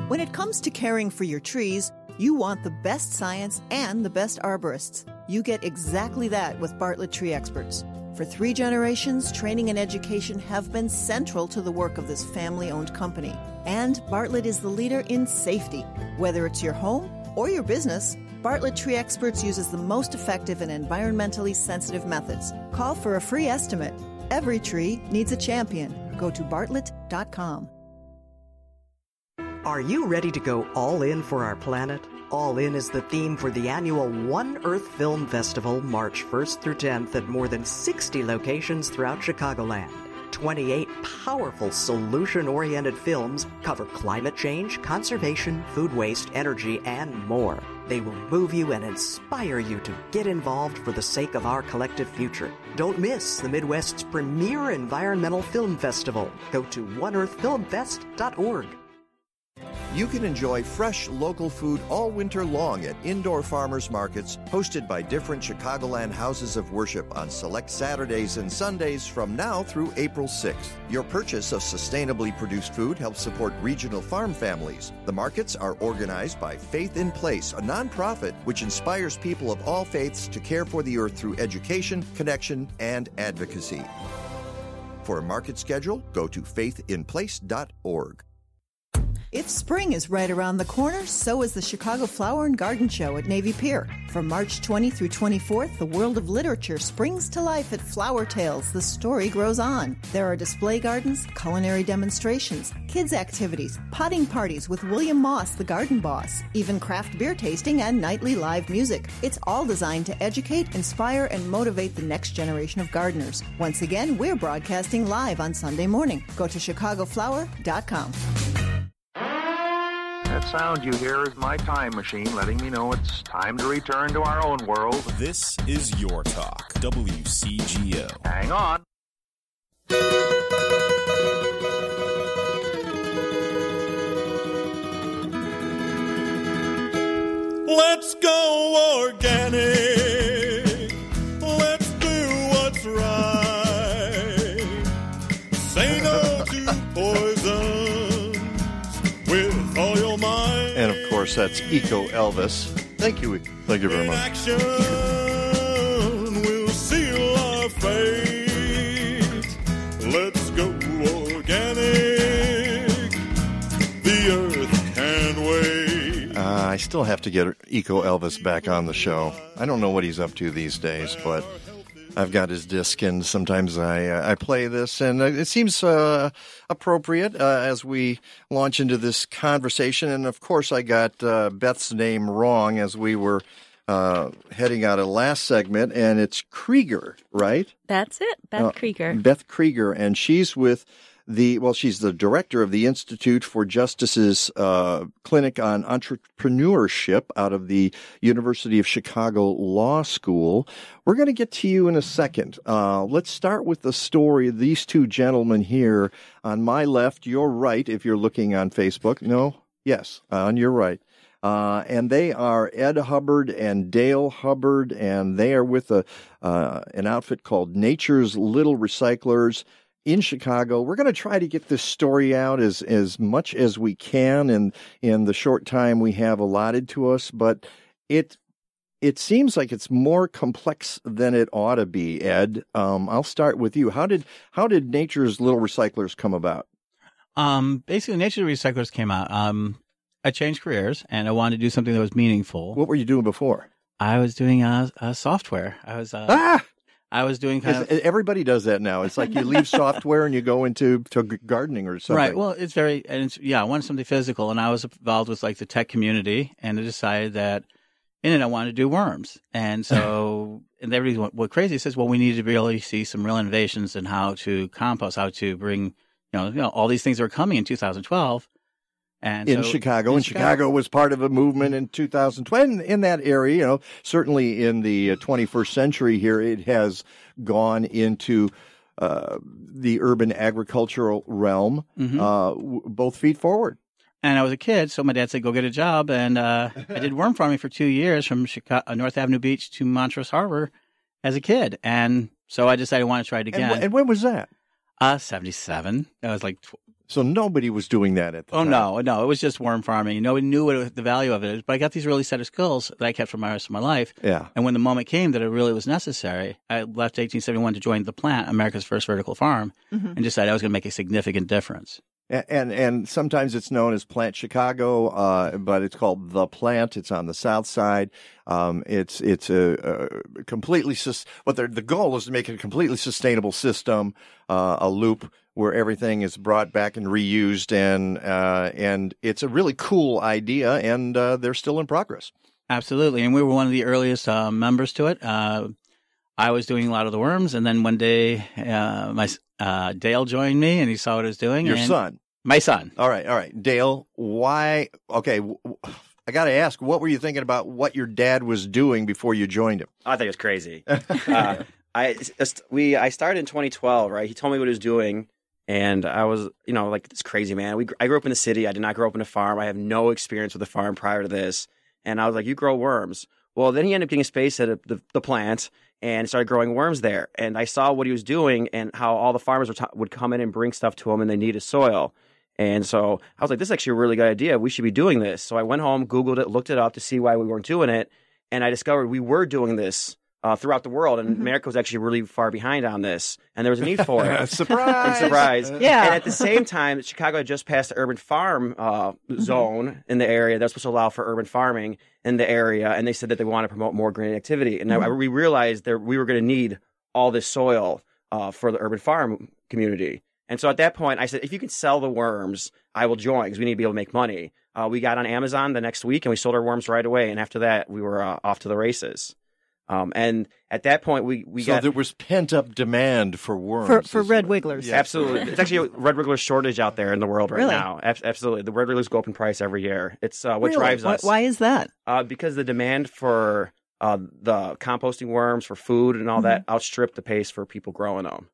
When it comes to caring for your trees, you want the best science and the best arborists. You get exactly that with Bartlett Tree Experts. For three generations, training and education have been central to the work of this family owned company. And Bartlett is the leader in safety. Whether it's your home or your business, Bartlett Tree Experts uses the most effective and environmentally sensitive methods. Call for a free estimate. Every tree needs a champion. Go to bartlett.com. Are you ready to go all in for our planet? All In is the theme for the annual One Earth Film Festival, March 1st through 10th at more than 60 locations throughout Chicagoland. 28 powerful solution oriented films cover climate change, conservation, food waste, energy, and more. They will move you and inspire you to get involved for the sake of our collective future. Don't miss the Midwest's premier environmental film festival. Go to oneearthfilmfest.org. You can enjoy fresh local food all winter long at indoor farmers markets hosted by different Chicagoland houses of worship on select Saturdays and Sundays from now through April 6th. Your purchase of sustainably produced food helps support regional farm families. The markets are organized by Faith in Place, a nonprofit which inspires people of all faiths to care for the earth through education, connection, and advocacy. For a market schedule, go to faithinplace.org. If spring is right around the corner, so is the Chicago Flower and Garden Show at Navy Pier. From March 20 through 24th, the world of literature springs to life at Flower Tales. The story grows on. There are display gardens, culinary demonstrations, kids' activities, potting parties with William Moss, the garden boss, even craft beer tasting and nightly live music. It's all designed to educate, inspire, and motivate the next generation of gardeners. Once again, we're broadcasting live on Sunday morning. Go to chicagoflower.com. That sound you hear is my time machine letting me know it's time to return to our own world. This is Your Talk, WCGO. Hang on. Let's go organic. Mind. And course, that's Eco Elvis. Thank you. Thank you very much. Action will seal our fate. Let's go organic. The earth can wait. Uh, I still have to get Eco Elvis back on the show. I don't know what he's up to these days, but I've got his disc, and sometimes I uh, I play this, and uh, it seems uh, appropriate uh, as we launch into this conversation. And of course, I got uh, Beth's name wrong as we were uh, heading out of last segment, and it's Kregor, right? That's it, Beth Kregor. Beth Kregor, and she's with the well, she's the director of the Institute for Justice's uh, clinic on entrepreneurship out of the University of Chicago Law School. We're going to get to you in a second. Uh, let's start with the story of these two gentlemen here on my left, your right, if you're looking on Facebook. No, yes, on your right. Uh, and they are Ed Hubbard and Dale Hubbard, and they are with a uh, an outfit called Nature's Little Recyclers in Chicago. We're going to try to get this story out as as much as we can in in the short time we have allotted to us, but it it seems like it's more complex than it ought to be. Ed, um, I'll start with you. How did how did Nature's Little Recyclers come about? Um, basically, Nature Recyclers came out. Um, I changed careers and I wanted to do something that was meaningful. What were you doing before? I was doing uh, uh software. I was uh, Ah! I was doing kind of Everybody does that now. It's like you leave (laughs) software and you go into to gardening or something. right. Well, it's very and it's yeah. I wanted something physical, and I was involved with like the tech community, and I decided that in it I wanted to do worms, and so (laughs) and everybody went, went crazy. Says, well, we need to really see some real innovations in how to compost, how to bring you know you know all these things that are coming in 2012. And in so- Chicago, in and Chicago was part of a movement in 2012 in, in that area. You know, certainly in the uh, 21st century here, it has gone into uh, the urban agricultural realm, Mhm. uh, w- both feet forward. And I was a kid, so my dad said, "Go get a job." And uh, I did worm farming for two years, from Chicago, uh, North Avenue Beach to Montrose Harbor, as a kid. And so I decided I wanted to try it And, again. wh- and when was that? uh, seventy-seven. I was like, tw- So nobody was doing that at the oh time. no, no, it was just worm farming. Nobody knew what it, the value of it is. But I got these really set of skills that I kept for my rest of my life. Yeah. And when the moment came that it really was necessary, I left 1871 to join the plant, America's first vertical farm, Mhm. and decided I was going to make a significant difference. A- And and sometimes it's known as Plant Chicago, uh, but it's called the Plant. It's on the south side. Um, it's it's a, a completely sus- what the goal is to make it a completely sustainable system, uh, a loop where everything is brought back and reused, and uh, and it's a really cool idea, and uh, they're still in progress. Absolutely, and we were one of the earliest uh, members to it. Uh, I was doing a lot of the worms, and then one day, uh, my uh, Dale joined me, and he saw what I was doing. Your and- son. my son. All right, all right, Dale. Why? Okay, w- w- I got to ask. What were you thinking about what your dad was doing before you joined him? I think it was crazy. (laughs) uh, I we I started in 2012, right? He told me what he was doing, and I was, you know, like it's crazy, man. We I grew up in the city. I did not grow up in a farm. I have no experience with a farm prior to this, and I was like, "You grow worms." Well, then he ended up getting space at a, the the plant and started growing worms there. And I saw what he was doing and how all the farmers t- would come in and bring stuff to him, and they needed soil. And so I was like, this is actually a really good idea. We should be doing this. So I went home, Googled it, looked it up to see why we weren't doing it. And I discovered we were doing this uh, throughout the world. And America was actually really far behind on this. And there was a need for it. (laughs) Surprise! And (laughs) surprise. (laughs) Yeah. And at the same time, Chicago had just passed the urban farm uh, zone in the area that's supposed to allow for urban farming in the area. And they said that they want to promote more green activity. And I, we realized that we were going to need all this soil uh, for the urban farm community. And so at that point, I said, if you can sell the worms, I will join because we need to be able to make money. Uh, we got on Amazon the next week and we sold our worms right away. And after that, we were uh, off to the races. Um, and at that point, we, we so got there was pent up demand for worms. For for red wigglers. Absolutely. It's actually a red wiggler shortage out there in the world right Really? now. Ab- absolutely. The red wigglers go up in price every year. It's uh, what Really? drives Why- us. Why is that? Uh, because the demand for uh, the composting worms for food and all Mm-hmm. that outstrip the pace for people growing them.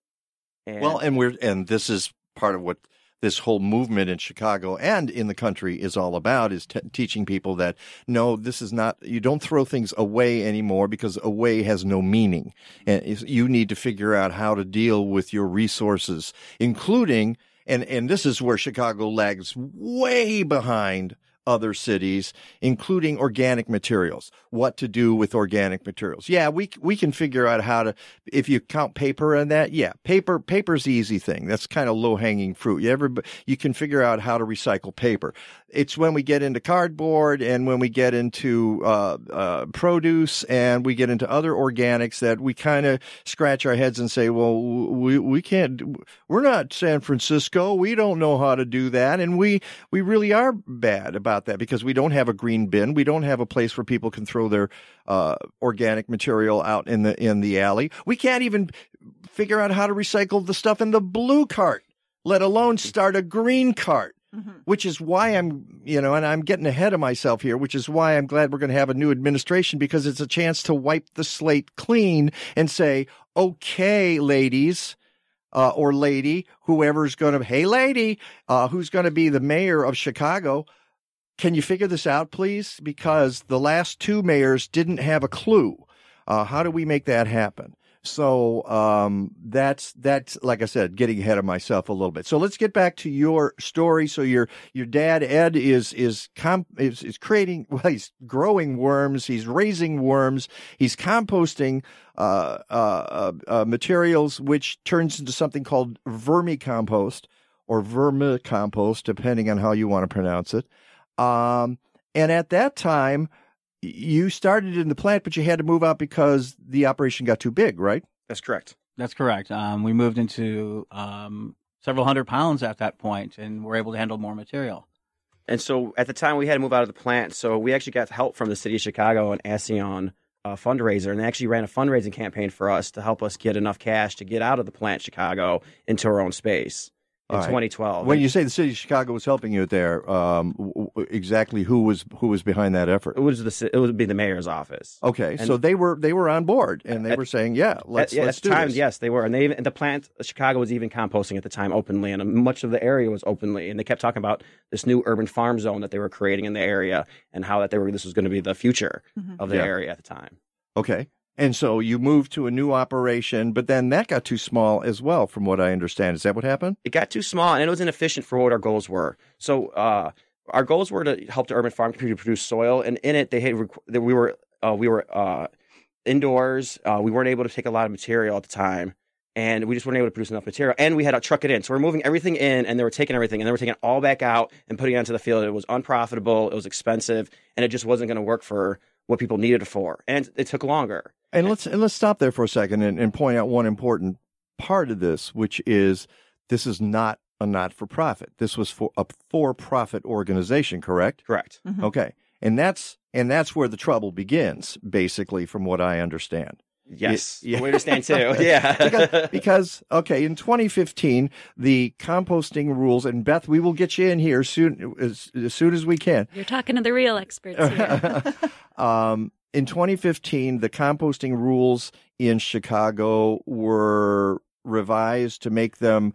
And Well, and we're and this is part of what this whole movement in Chicago and in the country is all about is t- teaching people that no, this is not. You don't throw things away anymore because away has no meaning, and you need to figure out how to deal with your resources, including and and this is where Chicago lags way behind other cities, including organic materials. What to do with organic materials? Yeah, we we can figure out how to. If you count paper and that, yeah, paper paper's the easy thing. That's kind of low hanging fruit. You ever you can figure out how to recycle paper. It's when we get into cardboard and when we get into uh, uh, produce and we get into other organics that we kind of scratch our heads and say, well, we we can't. We're not San Francisco. We don't know how to do that, and we we really are bad about that because we don't have a green bin. We don't have a place where people can throw their uh, organic material out in the in the alley. We can't even figure out how to recycle the stuff in the blue cart, let alone start a green cart. Which is why I'm, you know, and I'm getting ahead of myself here, which is why I'm glad we're going to have a new administration because it's a chance to wipe the slate clean and say, okay, ladies, uh, or lady, whoever's going to, hey, lady, uh, who's going to be the mayor of Chicago, can you figure this out, please? Because the last two mayors didn't have a clue. Uh, how do we make that happen? So um, that's that's like I said, getting ahead of myself a little bit. So let's get back to your story. So your your dad Ed is is comp, is, is creating (laughs) well, he's growing worms, he's raising worms, he's composting uh, uh, uh, uh, materials, which turns into something called vermicompost or vermicompost, depending on how you want to pronounce it. Um, and at that time, you started in the plant, but you had to move out because the operation got too big, right? That's correct. That's correct. Um, we moved into um, several hundred pounds at that point, and we're able to handle more material. And so at the time we had to move out of the plant. So we actually got help from the city of Chicago and ASEAN uh, fundraiser, and they actually ran a fundraising campaign for us to help us get enough cash to get out of the plant Chicago into our own space. In All right. 2012. When And you say the city of Chicago was helping you there, um, w- w- exactly who was who was behind that effort? it was the it would be the mayor's office. Okay, And- so they were they were on board and they At- were saying, yeah, let's at, yeah, let's at the do time, this. yes, they were, and they even, the plant Chicago was even composting at the time openly, and much of the area was openly, and they kept talking about this new urban farm zone that they were creating in the area, and how that they were this was going to be the future of the Yeah. area at the time. Okay. And so you moved to a new operation, but then that got too small as well, from what I understand. Is that what happened? It got too small, and it was inefficient for what our goals were. So uh, our goals were to help the urban farm community produce soil, and in it, they had that we were uh, we were uh, indoors. Uh, we weren't able to take a lot of material at the time, and we just weren't able to produce enough material. And we had to truck it in, so we're moving everything in, and they were taking everything, and they were taking it all back out and putting it onto the field. It was unprofitable, it was expensive, and it just wasn't going to work for what people needed it for, and it took longer. And let's and let's stop there for a second and, and point out one important part of this, which is this is not a not for profit. This was for a for profit organization, correct? Correct. Okay. And that's and that's where the trouble begins, basically, from what I understand. Yes, Y- we understand too. (laughs) Yeah. because, (laughs) because okay, in 2015, the composting rules, and Beth, we will get you in here soon as, as soon as we can. You're talking to the real experts here. (laughs) um, in 2015, the composting rules in Chicago were revised to make them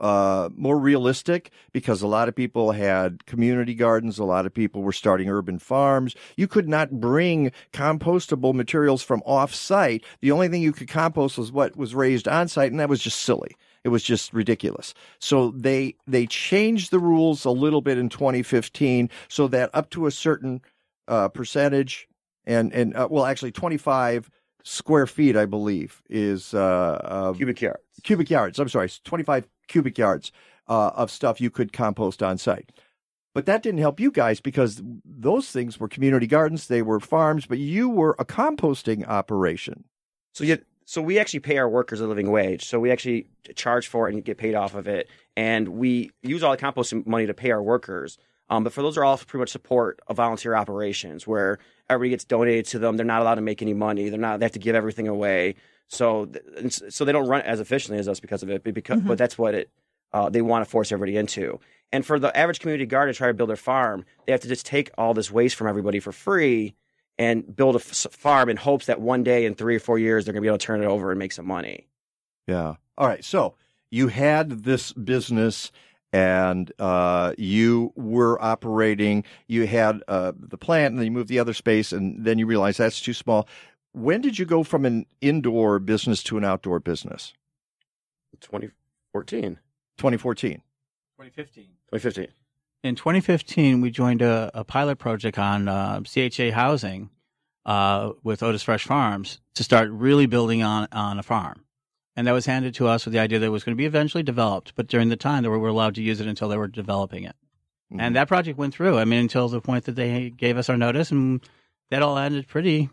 uh, more realistic because a lot of people had community gardens. A lot of people were starting urban farms. You could not bring compostable materials from off site. The only thing you could compost was what was raised on site, and that was just silly. It was just ridiculous. So they they changed the rules a little bit in 2015 so that up to a certain uh, percentage and and uh, well actually 25 square feet I believe is uh, cubic yards. Cubic yards. I'm sorry, 25 cubic yards uh, of stuff you could compost on site. But that didn't help you guys because those things were community gardens, they were farms, but you were a composting operation. So yeah, so we actually pay our workers a living wage. So we actually charge for it and get paid off of it, and we use all the composting money to pay our workers. Um, but for those are all pretty much support of volunteer operations where everybody gets donated to them. They're not allowed to make any money. They're not. They have to give everything away. So th- and s- so they don't run as efficiently as us because of it. But because Mm-hmm. but that's what it uh, they want to force everybody into. And for the average community garden to try to build their farm, they have to just take all this waste from everybody for free and build a f- farm in hopes that one day in three or four years they're going to be able to turn it over and make some money. Yeah. All right. So you had this business and uh, you were operating, you had uh, the plant and then you moved the other space and then you realized that's too small. When did you go from an indoor business to an outdoor business? 2014. 2014. 2015. 2015. In 2015, we joined a, a pilot project on uh, CHA housing uh, with Otis Fresh Farms to start really building on, on a farm. And that was handed to us with the idea that it was going to be eventually developed, but during the time that we were allowed to use it until they were developing it. And mm-hmm. that project went through. I mean, until the point that they gave us our notice, and that all ended pretty,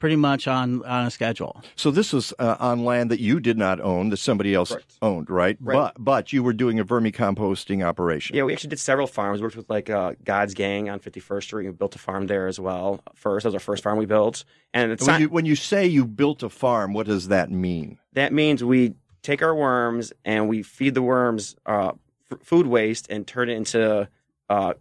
pretty much on on a schedule. So this was uh, on land that you did not own, that somebody else owned, right? Right. But but you were doing a vermicomposting operation. Yeah, we actually did several farms. We worked with like uh, God's Gang on 51st Street. We built a farm there as well. First, that was our first farm we built. And it's when not, you when you say you built a farm, what does that mean? that means we take our worms and we feed the worms uh, f- food waste and turn it into uh,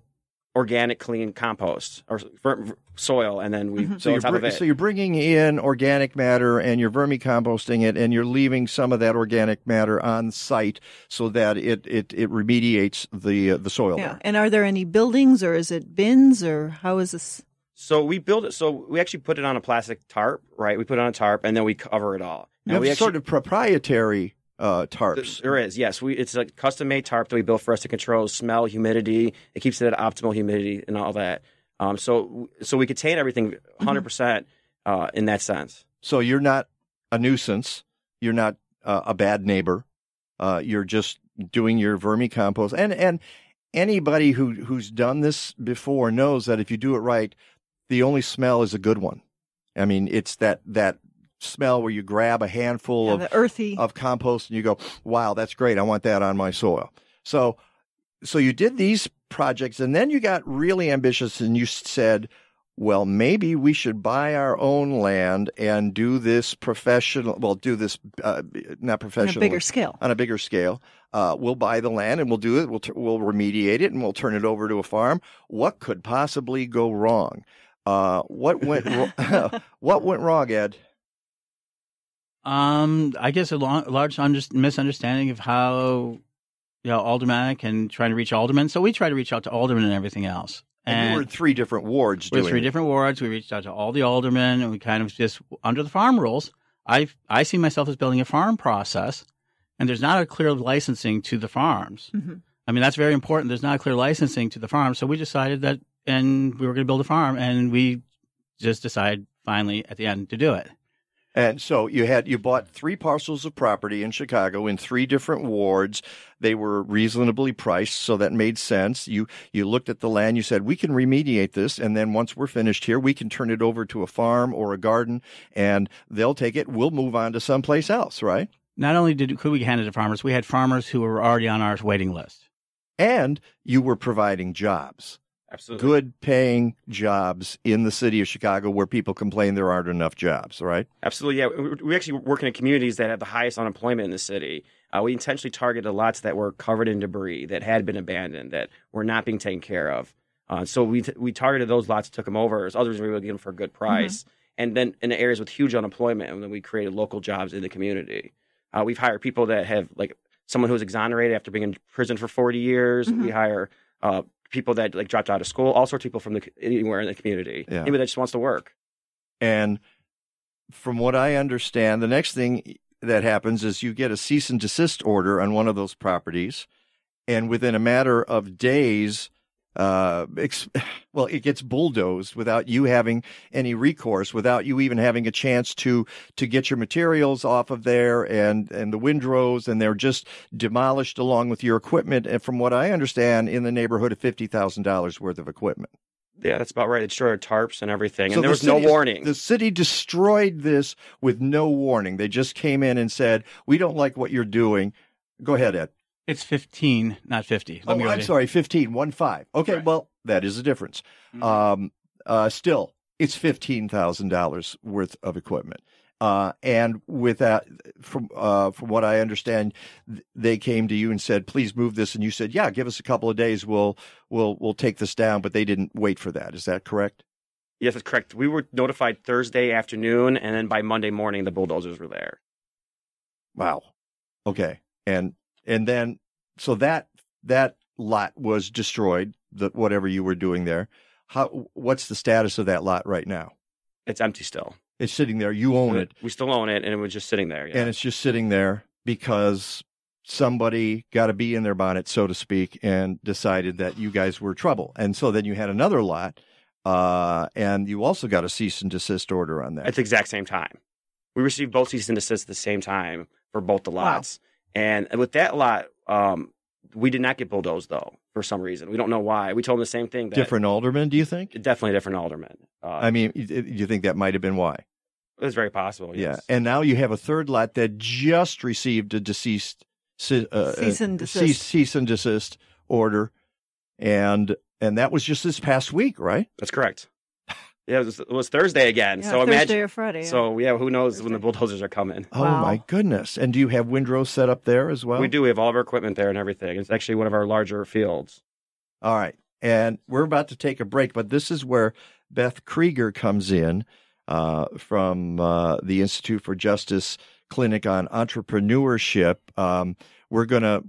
organic, clean compost or ver- soil, and then we build So you're, br- of it. so you're bringing in organic matter and you're vermicomposting it, and you're leaving some of that organic matter on site so that it it, it remediates the uh, the soil. Yeah. there. And are there any buildings or is it bins or how is this? So we build it. So we actually put it on a plastic tarp, right? We put it on a tarp and then we cover it all. You Now, have we sort of proprietary uh, tarps. There is, yes. We it's a custom made tarp that we built for us to control smell, humidity. It keeps it at optimal humidity and all that. Um, so so we contain everything 100 percent uh, in that sense. So you're not a nuisance. You're not uh, a bad neighbor. Uh, you're just doing your vermicompost. And and anybody who who's done this before knows that if you do it right, the only smell is a good one. I mean, it's that that smell where you grab a handful Yeah, of earthy. of compost and you go, "Wow, that's great. I want that on my soil." So so you did these projects and then you got really ambitious and you said, well, maybe we should buy our own land and do this professional, well, do this, uh, not professional. bigger scale. On a bigger scale. Uh, we'll buy the land and we'll do it. We'll t- we'll remediate it and we'll turn it over to a farm. What could possibly go wrong? Uh, what went ro- (laughs) what went wrong, Ed? Um, I guess a long, large under- misunderstanding of how you know aldermanic and trying to reach aldermen. So we try to reach out to aldermen and everything else. And, you were in three different wards We're three it. different wards. We reached out to all the aldermen, and we kind of just under the farm rules. I I see myself as building a farm process, and there's not a clear licensing to the farms. I mean that's very important. There's not a clear licensing to the farm, so we decided that, and we were going to build a farm, and we just decided finally at the end to do it. And so you had you bought three parcels of property in Chicago in three different wards. They were reasonably priced, so that made sense. You you looked at the land, you said we can remediate this, and then once we're finished here, we can turn it over to a farm or a garden, and they'll take it. We'll move on to someplace else, right? Not only did could we hand it to farmers, we had farmers who were already on our waiting list. And you were providing jobs. Absolutely. Good paying jobs in the city of Chicago where people complain there aren't enough jobs, right? Absolutely, yeah. We, we actually work in communities that have the highest unemployment in the city. Uh, we intentionally targeted lots that were covered in debris, that had been abandoned, that were not being taken care of. Uh, so we t- we targeted those lots, took them over. As others, we would get them for a good price. And then in the areas with huge unemployment, and then we created local jobs in the community. Uh, we've hired people that have like someone who's exonerated after being in prison for 40 years. We hire uh, people that like dropped out of school, all sorts of people from the anywhere in the community. Yeah. Anybody that just wants to work. And from what I understand, the next thing that happens is you get a cease and desist order on one of those properties, and within a matter of days, uh, ex- (sighs) well, it gets bulldozed without you having any recourse, without you even having a chance to to get your materials off of there and and the windrows, and they're just demolished along with your equipment. And from what I understand, in the neighborhood of fifty thousand dollars worth of equipment. Yeah, that's about right. It destroyed our tarps and everything, So and there the was no warning. The city destroyed this with no warning. They just came in and said, "We don't like what you're doing." Go ahead, Ed. It's fifteen, not fifty. Let oh, me I'm to- sorry, fifteen, one five. Okay, well, that is a difference. Mm-hmm. Um, uh, still, it's fifteen thousand dollars worth of equipment. Uh, and with that, from uh, from what I understand, th- they came to you and said, "Please move this," and you said, "Yeah, give us a couple of days. We'll we'll we'll take this down." But they didn't wait for that. Is that correct? Yes, that's correct. We were notified Thursday afternoon, and then by Monday morning, the bulldozers were there. Wow. Okay. And and then so that that lot was destroyed. The whatever you were doing there. How? What's the status of that lot right now? It's empty still. It's sitting there. You own it, We still own it, and it was just sitting there. Yeah. and it's just sitting there because somebody got a bee in their bonnet, so to speak, and decided that you guys were trouble. And so then you had another lot, uh, and you also got a cease and desist order on that. at the exact same time. We received both cease and desist at the same time for both the lots. And with that lot, um, we did not get bulldozed though for some reason. We don't know why. We told them the same thing. That different alderman, do you think? Definitely different alderman. Uh, I mean, y- y- you think that might have been why? it's very possible. Yeah, and now you have a third lot that just received a deceased ce- uh, Cease and uh, desist. cease, cease and desist order, and and that was just this past week, right? That's correct. Yeah, it was, it was Thursday again. Yeah, so Thursday imagine. or Friday, yeah. So yeah, who knows when the bulldozers are coming? Oh my goodness! And do you have windrows set up there as well? we do. We have all of our equipment there and everything. It's actually one of our larger fields. All right. And we're about to take a break, but this is where Beth Kregor comes in uh, from uh, the Institute for Justice Clinic on Entrepreneurship. Um, we're going to,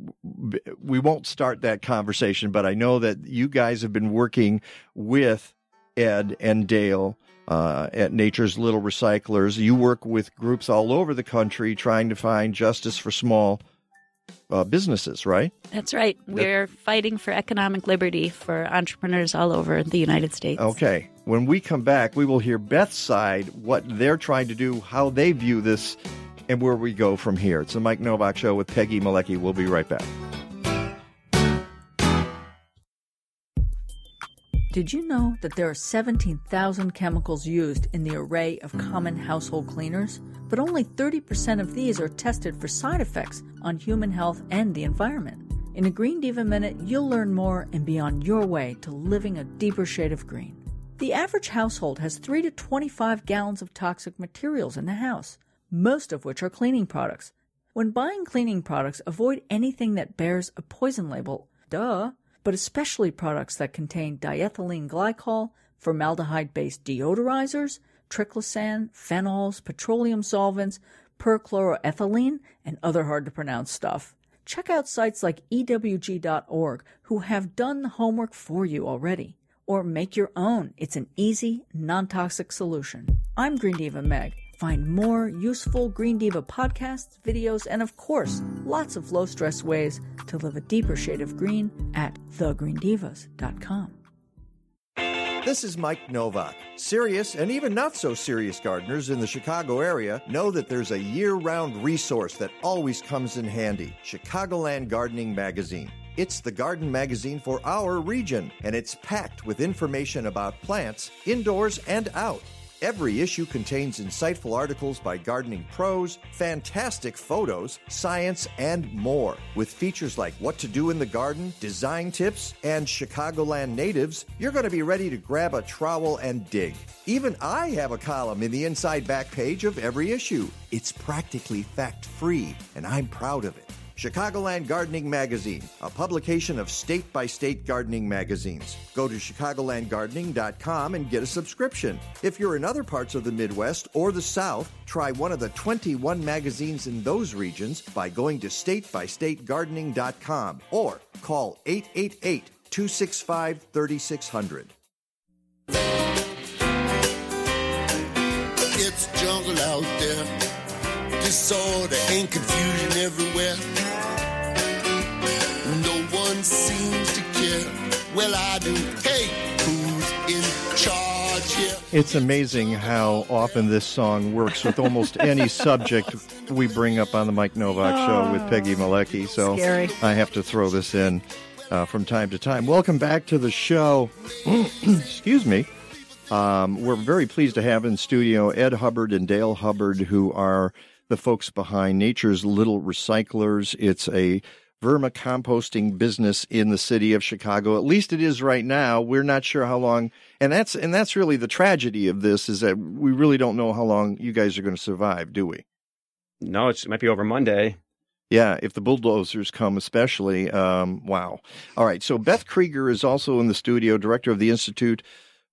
we won't start that conversation, but I know that you guys have been working with Ed and Dale. Uh, at Nature's Little Recyclers, you work with groups all over the country trying to find justice for small uh, businesses, right? That's right. We're fighting for economic liberty for entrepreneurs all over the United States. Okay. When we come back, we will hear Beth's side, what they're trying to do, how they view this, and where we go from here. It's the Mike Nowak Show with Peggy Malecki. We'll be right back. Did you know that there are 17,000 chemicals used in the array of common household cleaners? But only 30% of these are tested for side effects on human health and the environment. In a Green Diva Minute, you'll learn more and be on your way to living a deeper shade of green. The average household has 3 to 25 gallons of toxic materials in the house, most of which are cleaning products. When buying cleaning products, avoid anything that bears a poison label, duh, but especially products that contain diethylene glycol, formaldehyde based deodorizers, triclosan, phenols, petroleum solvents, perchloroethylene, and other hard to pronounce stuff. Check out sites like EWG.org who have done the homework for you already. Or make your own. It's an easy, non toxic solution. I'm Green Diva Meg. Find more useful Green Diva podcasts, videos, and of course, lots of low stress ways to live a deeper shade of green at thegreendivas.com. This is Mike Nowak. Serious and even not so serious gardeners in the Chicago area know that there's a year round resource that always comes in handy Chicagoland Gardening Magazine. It's the garden magazine for our region, and it's packed with information about plants, indoors and out. Every issue contains insightful articles by gardening pros, fantastic photos, science, and more. With features like what to do in the garden, design tips, and Chicagoland natives, you're going to be ready to grab a trowel and dig. Even I have a column in the inside back page of every issue. It's practically fact free, and I'm proud of it. Chicagoland Gardening Magazine, a publication of state by state gardening magazines. Go to ChicagolandGardening.com and get a subscription. If you're in other parts of the Midwest or the South, try one of the 21 magazines in those regions by going to statebystategardening.com or call 888 265 3600. It's jungle out there. Disorder and confusion everywhere. No one seems to care. Well, I do. Hey, who's in charge here? It's amazing how often this song works with almost (laughs) any subject we bring up on the Mike Nowak show with Peggy Malecki. So Scary. I have to throw this in uh, from time to time. Welcome back to the show. (clears throat) Excuse me. Um, we're very pleased to have in studio Ed Hubbard and Dale Hubbard, who are the folks behind Nature's Little Recyclers. It's a vermicomposting business in the city of Chicago. At least it is right now. We're not sure how long, and that's and that's really the tragedy of this is that we really don't know how long you guys are going to survive, do we? No, it's, it might be over Monday. Yeah, if the bulldozers come, especially. Um, wow. All right. So Beth Kregor is also in the studio, director of the Institute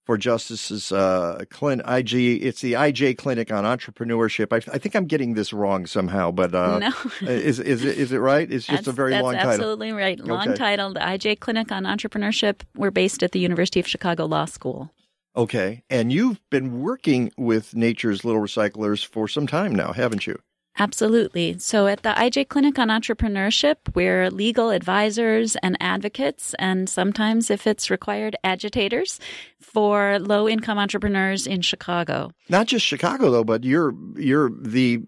for Justice's uh, clin- IJ. It's the IJ Clinic on Entrepreneurship. I, I think I'm getting this wrong somehow, but uh, No. is is it, is it right? It's just a very that's long title. absolutely right. Long Okay. title, the IJ Clinic on Entrepreneurship. We're based at the University of Chicago Law School. Okay, and you've been working with Nature's Little Recyclers for some time now, haven't you? Absolutely. So at the IJ Clinic on Entrepreneurship, we're legal advisors and advocates, and sometimes, if it's required, agitators for low income entrepreneurs in Chicago. Not just Chicago though, but you're you're the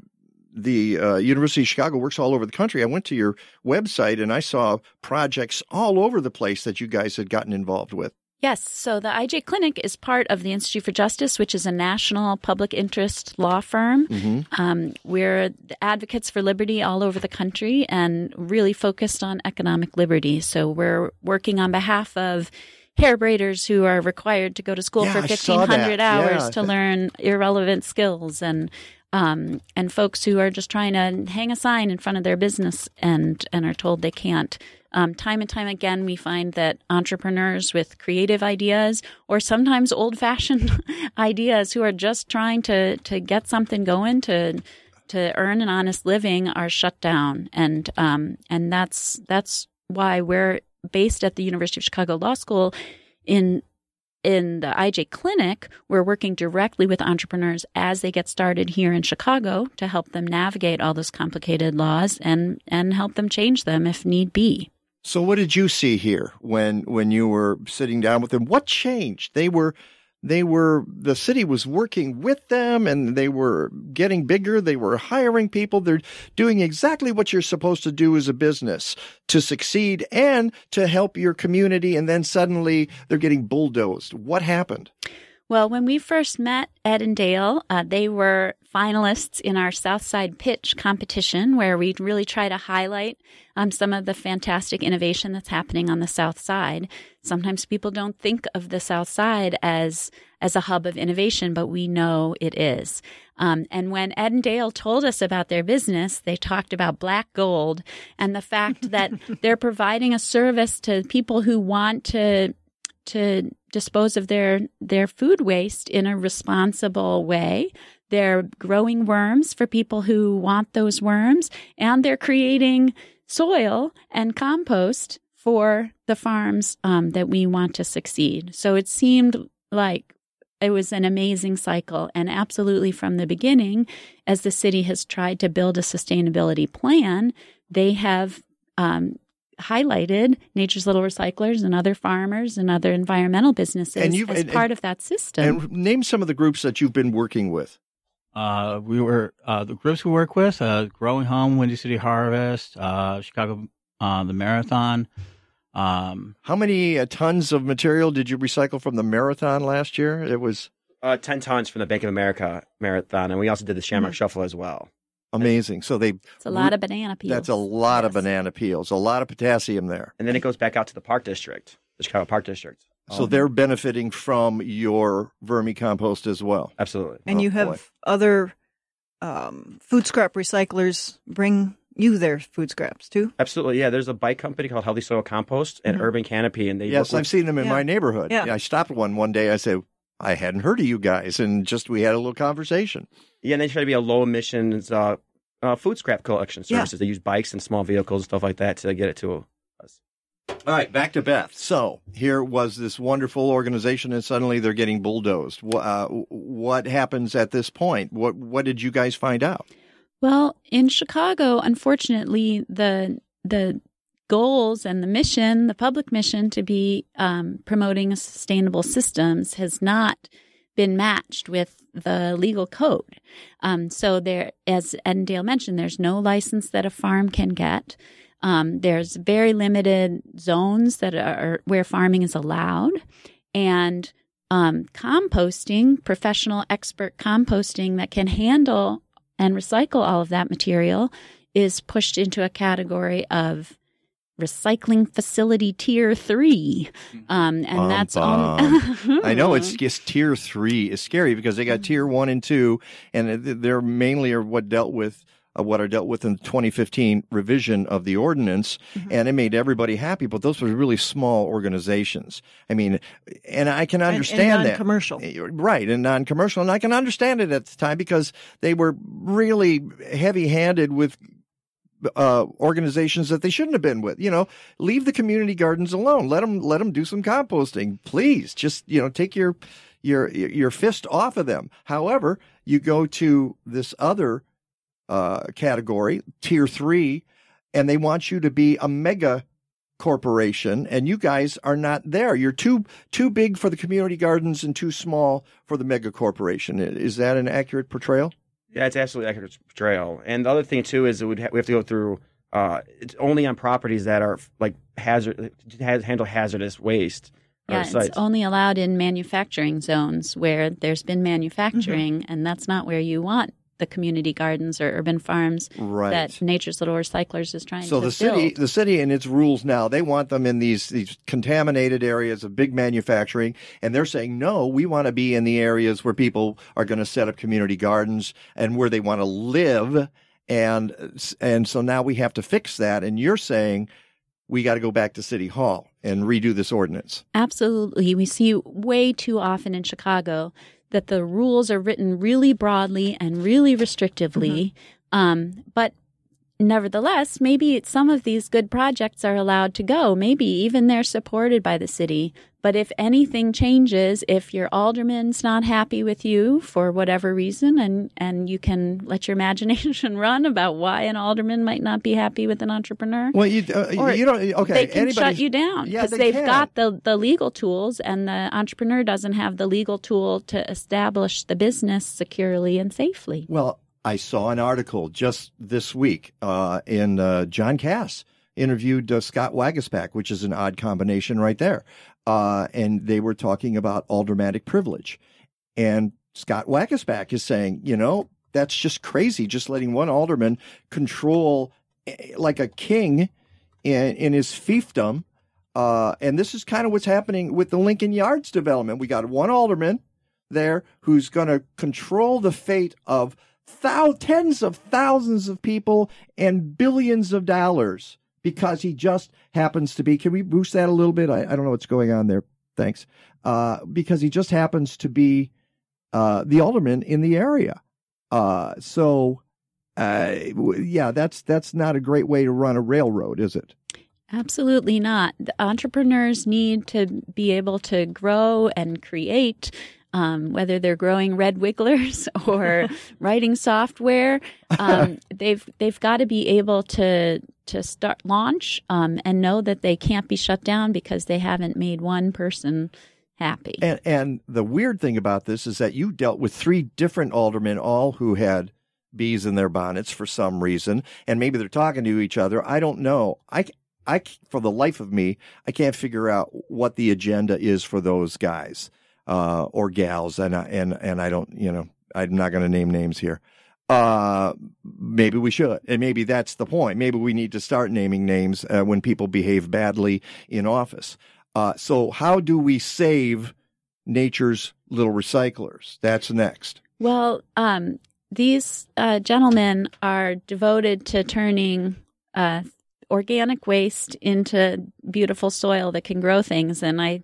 the uh, University of Chicago works all over the country. I went to your website and I saw projects all over the place that you guys had gotten involved with. Yes, so the IJ Clinic is part of the Institute for Justice, which is a national public interest law firm. Mm-hmm. Um, we're the advocates for liberty all over the country and really focused on economic liberty. So we're working on behalf of hair braiders who are required to go to school Yeah, for 1500 hours Yeah. to learn irrelevant skills and um, and folks who are just trying to hang a sign in front of their business and and are told they can't. Um, time and time again, we find that entrepreneurs with creative ideas or sometimes old fashioned (laughs) ideas who are just trying to to get something going to to earn an honest living are shut down, and um, and that's that's why we're based at the University of Chicago Law School in in the IJ clinic, we're working directly with entrepreneurs as they get started here in Chicago to help them navigate all those complicated laws and and help them change them if need be. So what did you see here when when you were sitting down with them? What changed? They were they were the city was working with them and they were getting bigger, they were hiring people, they're doing exactly what you're supposed to do as a business to succeed and to help your community and then suddenly they're getting bulldozed. What happened? Well, when we first met Ed and Dale, uh, they were finalists in our Southside Pitch competition, where we really try to highlight um, some of the fantastic innovation that's happening on the South Side. Sometimes people don't think of the South Side as as a hub of innovation, but we know it is. Um, and when Ed and Dale told us about their business, they talked about black gold and the fact that (laughs) they're providing a service to people who want to to dispose of their their food waste in a responsible way. They're growing worms for people who want those worms, and they're creating soil and compost for the farms um, that we want to succeed. So it seemed like it was an amazing cycle. And absolutely from the beginning, as the city has tried to build a sustainability plan, they have um, highlighted Nature's Little Recyclers and other farmers and other environmental businesses And you've- as and- part and- of that system. And name some of the groups that you've been working with. Uh, we were uh, the groups we work with: uh, Growing Home, Windy City Harvest, uh, Chicago, uh, the Marathon. Um, How many uh, tons of material did you recycle from the marathon last year? It was Uh, 10 tons from the Bank of America marathon, and we also did the Shamrock Mhm. Shuffle as well. Amazing. So they It's a lot of banana peels. That's a lot of banana peels, a lot of potassium there. And then it goes back out to the Park District, the Chicago Park District. So they're benefiting from your vermicompost as well. Absolutely. And Oh, you have boy. other um, food scrap recyclers bring you their food scraps too. Absolutely, yeah. There's a bike company called Healthy Soil Compost and Mhm. Urban Canopy, and they Yes, work I've with- seen them in Yeah. my neighborhood. Yeah. I stopped one one day. I said, I hadn't heard of you guys, and just we had a little conversation. Yeah, and they try to be a low emissions uh, uh, food scrap collection Yeah. services. They use bikes and small vehicles and stuff like that to get it to us. All right, back to Beth. So here was this wonderful organization, and suddenly they're getting bulldozed. Uh, what happens at this point? What What did you guys find out? Well, in Chicago, unfortunately, the the goals and the mission, the public mission to be um, promoting sustainable systems, has not been matched with the legal code. Um, so there, as Ed and Dale mentioned, there's no license that a farm can get. Um, there's very limited zones that are where farming is allowed, and um, composting, professional expert composting that can handle and recycle all of that material is pushed into a category of recycling facility tier three. Um, and Bum, that's bum. only. (laughs) I know it's just tier three is scary because they got tier one and two, and they're mainly are what dealt with. Uh, what are dealt with in the 2015 revision of the ordinance, and it made everybody happy. But those were really small organizations. I mean, and I can And- and understand that non-commercial. Eh, right? And non-commercial, and I can understand it at the time because they were really heavy-handed with uh, organizations that they shouldn't have been with. You know, leave the community gardens alone. Let them let them do some composting, please. Just you know, take your your your fist off of them. However, you go to this other uh, category, tier three, and they want you to be a mega corporation and you guys are not there you're too too big for the community gardens and too small for the mega corporation is that an accurate portrayal Yeah, it's absolutely accurate portrayal. And the other thing too is it would ha- we have to go through. Uh, it's only on properties that are like hazard handle hazardous waste. Yeah, sites. it's only allowed in manufacturing zones where there's been manufacturing, and that's not where you want the community gardens or urban farms Right. that Nature's Little Recyclers is trying to do. So to the city, build. the city and its rules now, they want them in these these contaminated areas of big manufacturing, and they're saying no, we want to be in the areas where people are going to set up community gardens and where they want to live, and and so now we have to fix that. And you're saying we got to go back to city hall and redo this ordinance. Absolutely. We see way too often in Chicago that the rules are written really broadly and really restrictively. Um, but nevertheless, maybe some of these good projects are allowed to go. Maybe even they're supported by the city. But if anything changes, if your alderman's not happy with you for whatever reason, and, and you can let your (laughs) imagination run about why an alderman might not be happy with an entrepreneur. Well, you uh, you don't okay. they can shut you down Yeah, because they they've can. got the, the legal tools, and the entrepreneur doesn't have the legal tool to establish the business securely and safely. Well, I saw an article just this week uh, in uh, John Kass interviewed uh, Scott Waguespack, which is an odd combination right there. Uh, and they were talking about aldermanic privilege. And Scott Waguespack is saying, you know, that's just crazy, just letting one alderman control eh, like a king in, in his fiefdom. Uh, and this is kind of what's happening with the Lincoln Yards development. We got one alderman there who's going to control the fate of thou- tens of thousands of people and billions of dollars because he just happens to be. Can we boost that a little bit? I, I don't know what's going on there. Thanks. Uh, because he just happens to be uh, the alderman in the area. Uh, so, uh, yeah, that's that's not a great way to run a railroad, is it? Absolutely not. The entrepreneurs need to be able to grow and create, um, whether they're growing red wigglers (laughs) or (laughs) writing software. Um, they've they've got to be able to to start launch um, and know that they can't be shut down because they haven't made one person happy. And and the weird thing about this is that you dealt with three different aldermen, all who had bees in their bonnets for some reason, and maybe they're talking to each other. I don't know. I I for the life of me, I can't figure out what the agenda is for those guys uh, or gals, and I, and and I don't, you know, I'm not going to name names here. Uh, maybe we should, and maybe that's the point. Maybe we need to start naming names uh, when people behave badly in office. Uh, so, how do we save nature's little recyclers? That's next. Well, um, these uh, gentlemen are devoted to turning uh, organic waste into beautiful soil that can grow things, and I,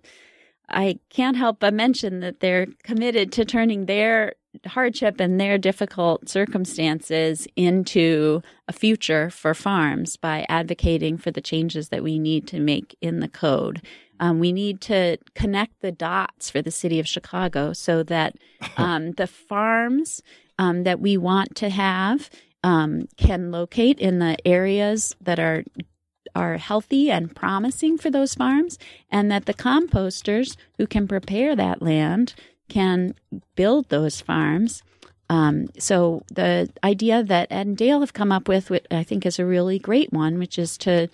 I can't help but mention that they're committed to turning their hardship and their difficult circumstances into a future for farms by advocating for the changes that we need to make in the code. Um, we need to connect the dots for the city of Chicago so that (laughs) um, the farms um, that we want to have um, can locate in the areas that are are healthy and promising for those farms, and that the composters who can prepare that land can build those farms. Um, so the idea that Ed and Dale have come up with, which I think is a really great one, which is to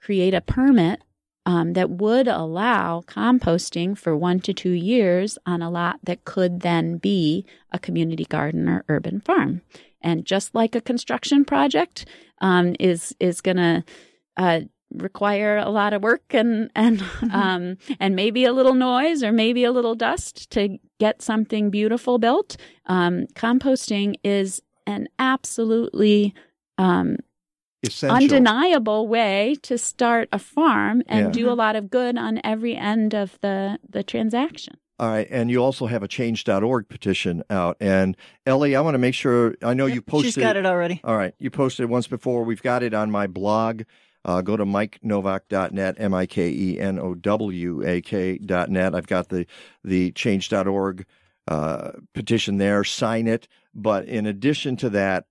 create a permit um, that would allow composting for one to two years on a lot that could then be a community garden or urban farm. And just like a construction project um, is is going to uh, require a lot of work and and (laughs) um, and maybe a little noise or maybe a little dust to get something beautiful built. Um, composting is an absolutely um, Essential. undeniable way to start a farm and Yeah. do a lot of good on every end of the the transaction. All right, and you also have a change.org petition out. And Ellie, I want to make sure I know you posted. she's got it already. All right, you posted it once before. We've got it on my blog. Uh, go to mikenowak.net, M I K E N O W A K.net. I've got the the change.org uh, petition there. Sign it. But in addition to that,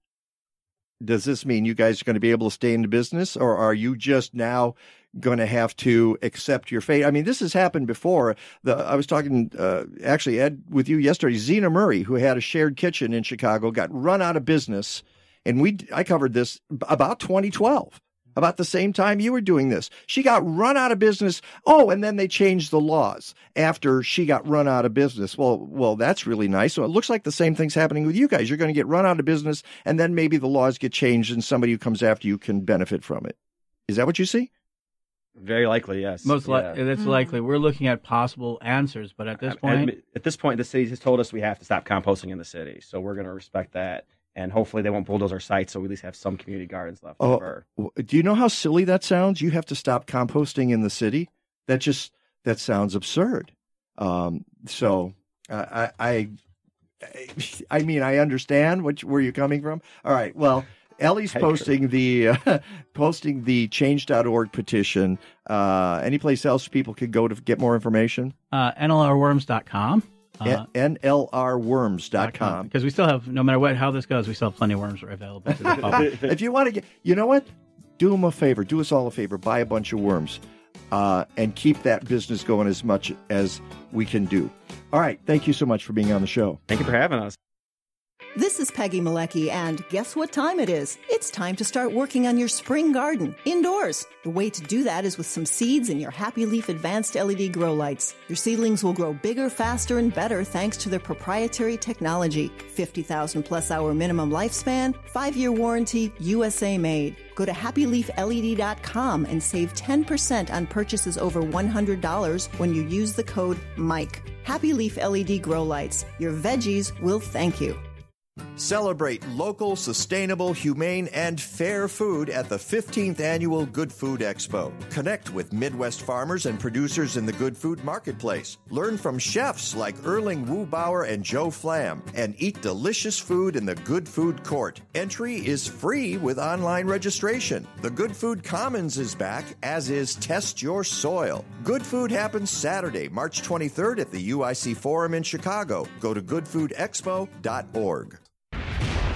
does this mean you guys are going to be able to stay in the business, or are you just now going to have to accept your fate? I mean, this has happened before. The, I was talking uh, actually Ed with you yesterday. Zena Murray, who had a shared kitchen in Chicago, got run out of business, and we I covered this about 2012. About the same time you were doing this. She got run out of business. Oh, and then they changed the laws after she got run out of business. Well, well, that's really nice. So it looks like the same thing's happening with you guys. You're going to get run out of business and then maybe the laws get changed and somebody who comes after you can benefit from it. Is that what you see? Very likely, yes. Most Yeah. li- that's mm. likely. We're looking at possible answers, but at this point, at, at this point, the city has told us we have to stop composting in the city, so we're going to respect that, and hopefully they won't bulldoze our site, so we at least have some community gardens left Oh, over. do you know how silly that sounds? You have to stop composting in the city. That just that sounds absurd. Um, so uh, I, I, (laughs) I mean, I understand what where you're coming from. All right, well. Ellie's posting the uh, (laughs) posting the change.org petition. Uh, any place else people could go to get more information? uh, NLRworms.com. Uh, NLRworms.com. because we still have, no matter what how this goes, we still have plenty of worms available to the (laughs) public. if you want to get, you know what? Do them a favor. Do us all a favor. Buy a bunch of worms, uh, and keep that business going as much as we can do. All right. Thank you so much for being on the show. Thank you for having us. This is Peggy Malecki, and guess what time it is? It's time to start working on your spring garden indoors. The way to do that is with some seeds in your Happy Leaf Advanced LED grow lights. Your seedlings will grow bigger, faster, and better thanks to their proprietary technology. 50,000 plus hour minimum lifespan, 5 year warranty, USA made. Go to happyleafled.com and save 10% on purchases over $100 when you use the code MIKE. Happy Leaf LED grow lights. Your veggies will thank you. Celebrate local, sustainable, humane, and fair food at the 15th Annual Good Food Expo. Connect with Midwest farmers and producers in the Good Food Marketplace. Learn from chefs like Erling Wu-Bower and Joe Flam, and eat delicious food in the Good Food Court. Entry is free with online registration. The Good Food Commons is back, as is Test Your Soil. Good Food happens Saturday, March 23rd at the UIC Forum in Chicago. Go to goodfoodexpo.org.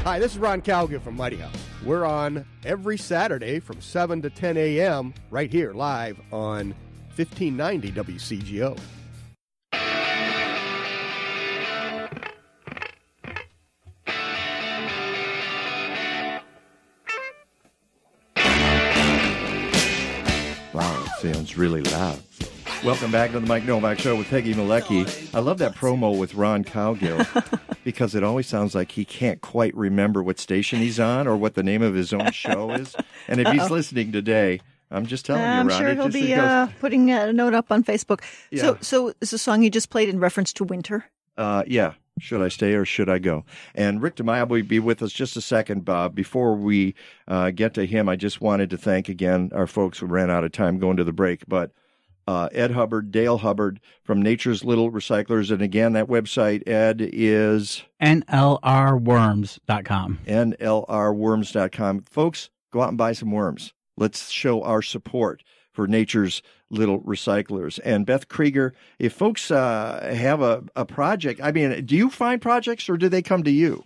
Hi, this is Ron Cowgill from Mighty House. We're on every Saturday from 7 to 10 a.m. right here live on 1590 WCGO. Wow, it sounds really loud. Welcome back to the Mike Nowak Show with Peggy Malecki. I love that promo with Ron Cowgill (laughs) because it always sounds like he can't quite remember what station he's on or what the name of his own show is. And if he's listening today, I'm just telling you, I'm Ron. sure he'll just- be uh, putting a note up on Facebook. Yeah. So, so is the song you just played in reference to winter? Uh, yeah. Should I stay or should I go? And Rick DiMaio will be with us just a second, Bob. Before we uh, get to him, I just wanted to thank again our folks who ran out of time going to the break. But uh, Ed Hubbard, Dale Hubbard from Nature's Little Recyclers. And again, that website, Ed, is NLRworms.com. NLRworms.com. Folks, go out and buy some worms. Let's show our support for Nature's Little Recyclers. And Beth Kregor, if folks uh, have a, a project, I mean, do you find projects or do they come to you?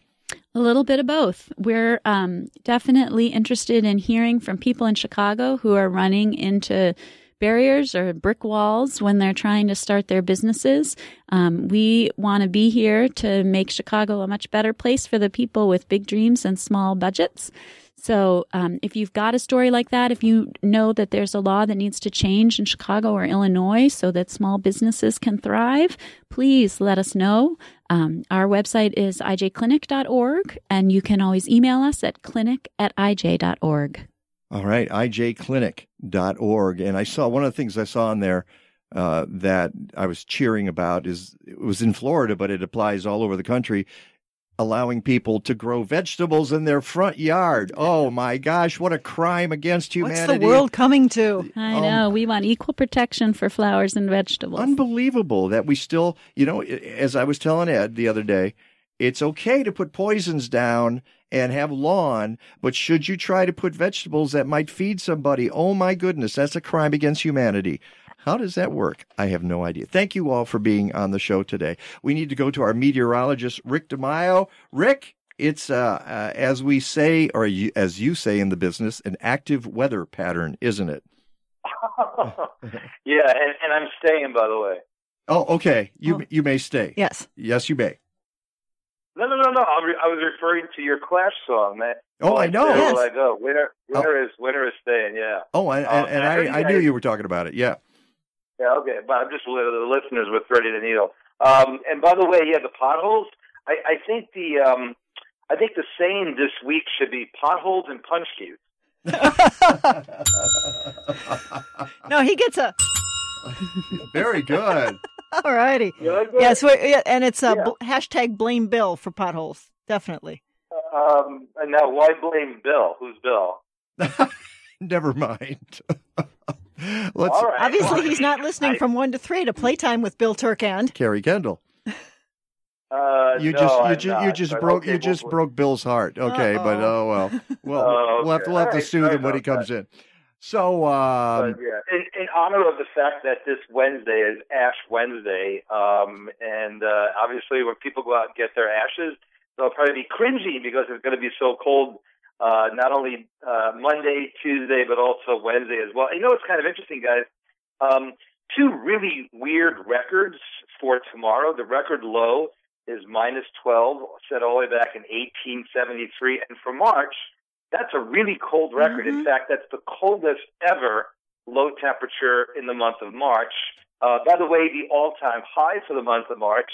A little bit of both. We're um, definitely interested in hearing from people in Chicago who are running into barriers or brick walls when they're trying to start their businesses. Um, we want to be here to make Chicago a much better place for the people with big dreams and small budgets. So, um, if you've got a story like that, if you know that there's a law that needs to change in Chicago or Illinois so that small businesses can thrive, please let us know. Um, our website is ijclinic.org, and you can always email us at clinic at ij.org. All right, ijclinic.org. And I saw one of the things I saw on there uh, that I was cheering about is it was in Florida, but it applies all over the country. Allowing people to grow vegetables in their front yard. Oh my gosh, what a crime against humanity. What's the world coming to? I know. we want equal protection for flowers and vegetables. Unbelievable that we still, you know, as I was telling Ed the other day, it's okay to put poisons down and have lawn, but should you try to put vegetables that might feed somebody, oh my goodness, that's a crime against humanity. How does that work? I have no idea. Thank you all for being on the show today. We need to go to our meteorologist, Rick DiMaio. Rick, it's, uh, uh, as we say, or you, as you say in the business, an active weather pattern, isn't it? (laughs) yeah, and, and I'm staying, by the way. Oh, okay. You you may stay. Yes. Yes, you may. No, no, no, no. I, re- I was referring to your Clash song, man. Oh, I know. Where Yes. will I go? Winter, winter is winter is staying. Yeah. Oh, and, Um, and, and heard I, I knew guys- you were talking about it. Yeah. Yeah, okay, but I'm just the listeners with threading the needle. Um, and by the way, yeah, the potholes. I, I think the um, I think the saying this week should be potholes and punch cues. (laughs) (laughs) No, he gets a. Very good. (laughs) All righty. Yes, we're, yeah, and it's a bl- hashtag blame Bill for potholes. Definitely. Um, and now, why blame Bill? Who's Bill? (laughs) Never mind. (laughs) Let's All right. Obviously, he's not listening from one to three to playtime with Bill Turk and Carrie Kendall. Uh, You no, just you I'm just you just but broke okay, you just we'll- broke Bill's heart. Okay, but oh well. Well, Oh, we'll have to okay. we'll have to right, soothe sorry him when he about comes in. So um, yeah, in, in honor of the fact that this Wednesday is Ash Wednesday, um, and uh, obviously when people go out and get their ashes, they'll probably be cringy because it's going to be so cold. Uh, not only uh, Monday, Tuesday, but also Wednesday as well. You know, it's kind of interesting, guys. Um, two really weird records for tomorrow. The record low is minus 12, set all the way back in 1873. And for March, that's a really cold record. In fact, that's the coldest ever low temperature in the month of March. Uh, by the way, the all-time high for the month of March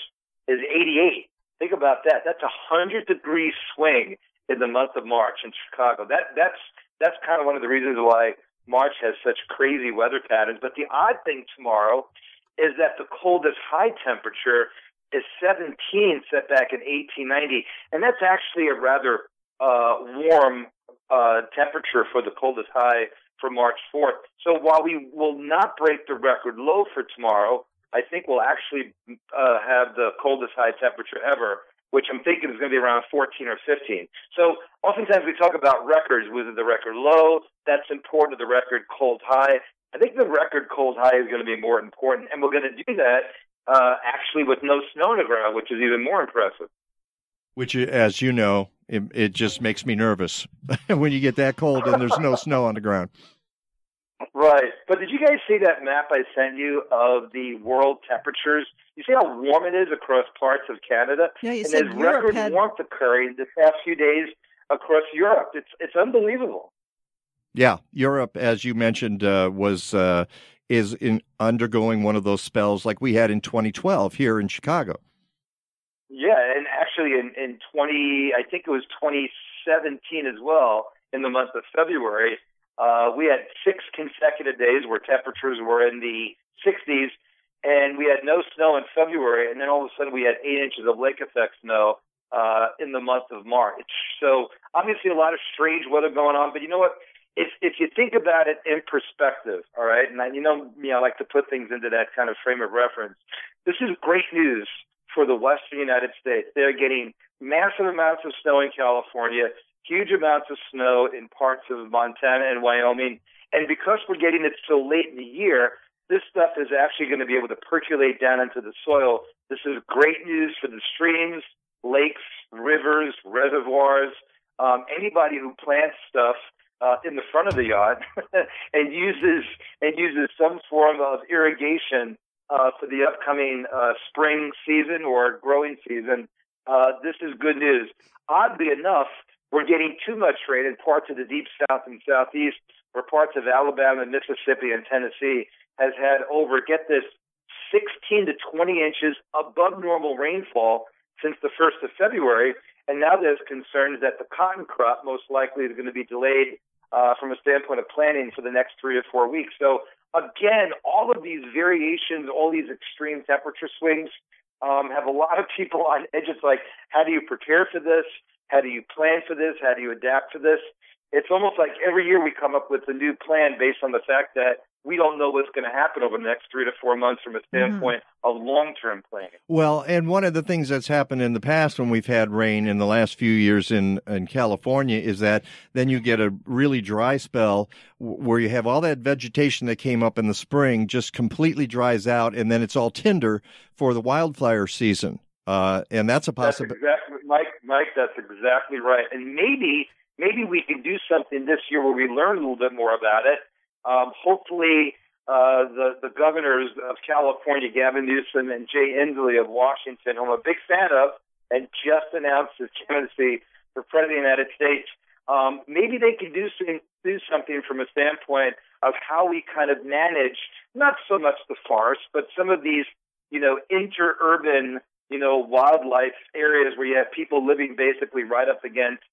is 88. Think about that. That's a hundred degree swing in the month of March in Chicago. That that's that's kind of one of the reasons why March has such crazy weather patterns. But the odd thing tomorrow is that the coldest high temperature is 17, set back in 1890, and that's actually a rather uh, warm uh, temperature for the coldest high for March 4th. So while we will not break the record low for tomorrow, I think we'll actually uh, have the coldest high temperature ever, which I'm thinking is going to be around 14 or 15. So oftentimes we talk about records with the record low. That's important. The record cold high. I think the record cold high is going to be more important, and we're going to do that uh, actually with no snow on the ground, which is even more impressive. Which, as you know, it, it just makes me nervous (laughs) when you get that cold and there's no (laughs) snow on the ground. Right. But did you guys see that map I sent you of the world temperatures? You see how warm it is across parts of Canada? Yeah, you and said there's Europe record had- warmth occurring the past few days across Europe. It's it's unbelievable. Yeah, Europe, as you mentioned, uh, was uh, is in undergoing one of those spells like we had in 2012 here in Chicago. Yeah, and actually in, in 20, I think it was 2017 as well, in the month of February, uh, we had six consecutive days where temperatures were in the 60s, and we had no snow in February, and then all of a sudden we had eight inches of lake effect snow uh, in the month of March. So obviously a lot of strange weather going on, but you know what? If if you think about it in perspective, all right, and I, you know me, I like to put things into that kind of frame of reference. This is great news for the western United States. They're getting massive amounts of snow in California, huge amounts of snow in parts of Montana and Wyoming. And because we're getting it so late in the year, this stuff is actually going to be able to percolate down into the soil. This is great news for the streams, lakes, rivers, reservoirs, um, anybody who plants stuff uh, in the front of the yard (laughs) and uses and uses some form of irrigation uh, for the upcoming uh, spring season or growing season. Uh, this is good news. Oddly enough, we're getting too much rain in parts of the deep south and southeast, where parts of Alabama, Mississippi, and Tennessee has had over, get this, 16 to 20 inches above normal rainfall since the 1st of February. And now there's concerns that the cotton crop most likely is going to be delayed uh, from a standpoint of planting for the next three or four weeks. So again, all of these variations, all these extreme temperature swings, um, have a lot of people on edge. It's like, how do you prepare for this? How do you plan for this? How do you adapt for this? It's almost like every year we come up with a new plan based on the fact that we don't know what's going to happen over the next three to four months from a standpoint of long-term planning. Well, and one of the things that's happened in the past when we've had rain in the last few years in, in California is that then you get a really dry spell where you have all that vegetation that came up in the spring just completely dries out and then it's all tinder for the wildfire season. Uh, and that's a possibility. exactly, Mike. Mike, that's exactly right. And maybe, maybe we can do something this year where we learn a little bit more about it. Um, hopefully, uh, the the governors of California, Gavin Newsom and Jay Inslee of Washington, who I'm a big fan of, and just announced his candidacy for president of the United States. Um, maybe they can do some, do something from a standpoint of how we kind of manage not so much the forest, but some of these, you know, interurban, you know, wildlife areas where you have people living basically right up against,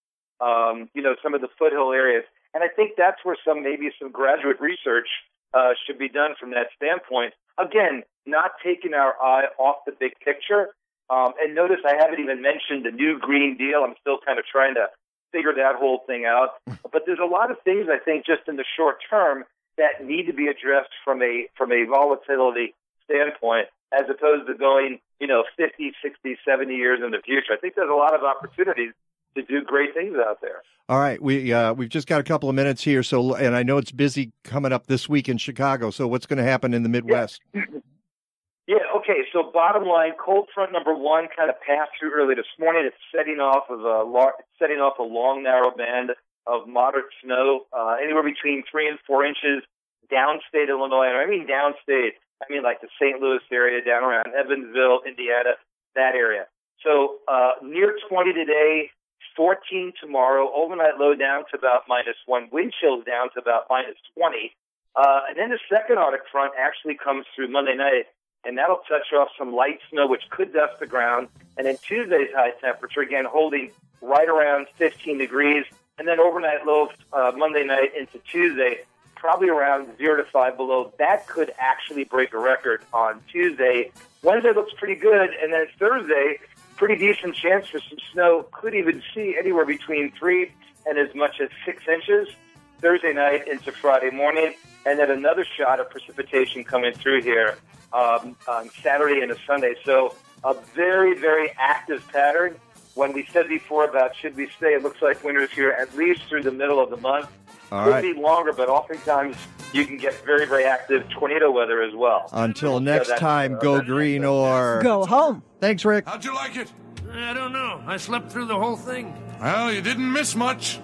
um, you know, some of the foothill areas. And I think that's where some maybe some graduate research uh, should be done from that standpoint. Again, not taking our eye off the big picture. Um, and notice I haven't even mentioned the new Green Deal. I'm still kind of trying to figure that whole thing out. (laughs) But there's a lot of things I think just in the short term that need to be addressed from a from a volatility standpoint, as opposed to going, you know, 50, 60, 70 years in the future. I think there's a lot of opportunities to do great things out there. All right, we uh, we've just got a couple of minutes here, so and I know it's busy coming up this week in Chicago. So what's going to happen in the Midwest? (clears throat) Yeah, okay. So bottom line, cold front number one kind of passed through early this morning. It's setting off of a lar- setting off a long, narrow band of moderate snow, uh, anywhere between three and four inches downstate Illinois. And I mean downstate, I mean like the St. Louis area, down around Evansville, Indiana, that area. So uh, near 20 today, 14 tomorrow. Overnight low down to about minus one. Wind chills down to about minus 20. Uh, and then the second Arctic front actually comes through Monday night, and that'll touch off some light snow, which could dust the ground. And then Tuesday's high temperature, again, holding right around 15 degrees. And then overnight low uh, Monday night into Tuesday, probably around 0 to 5 below. That could actually break a record on Tuesday. Wednesday looks pretty good. And then Thursday, pretty decent chance for some snow. Could even see anywhere between 3 and as much as 6 inches. Thursday night into Friday morning, and then another shot of precipitation coming through here um, on Saturday and a Sunday. So a very, very active pattern. When we said before about should we stay, it looks like winter's here at least through the middle of the month. All Could right. be longer, but oftentimes you can get very, very active tornado weather as well. Until next that's- time, uh, go green or Go home. Thanks, Rick. How'd you like it? I don't know. I slept through the whole thing. Well, you didn't miss much.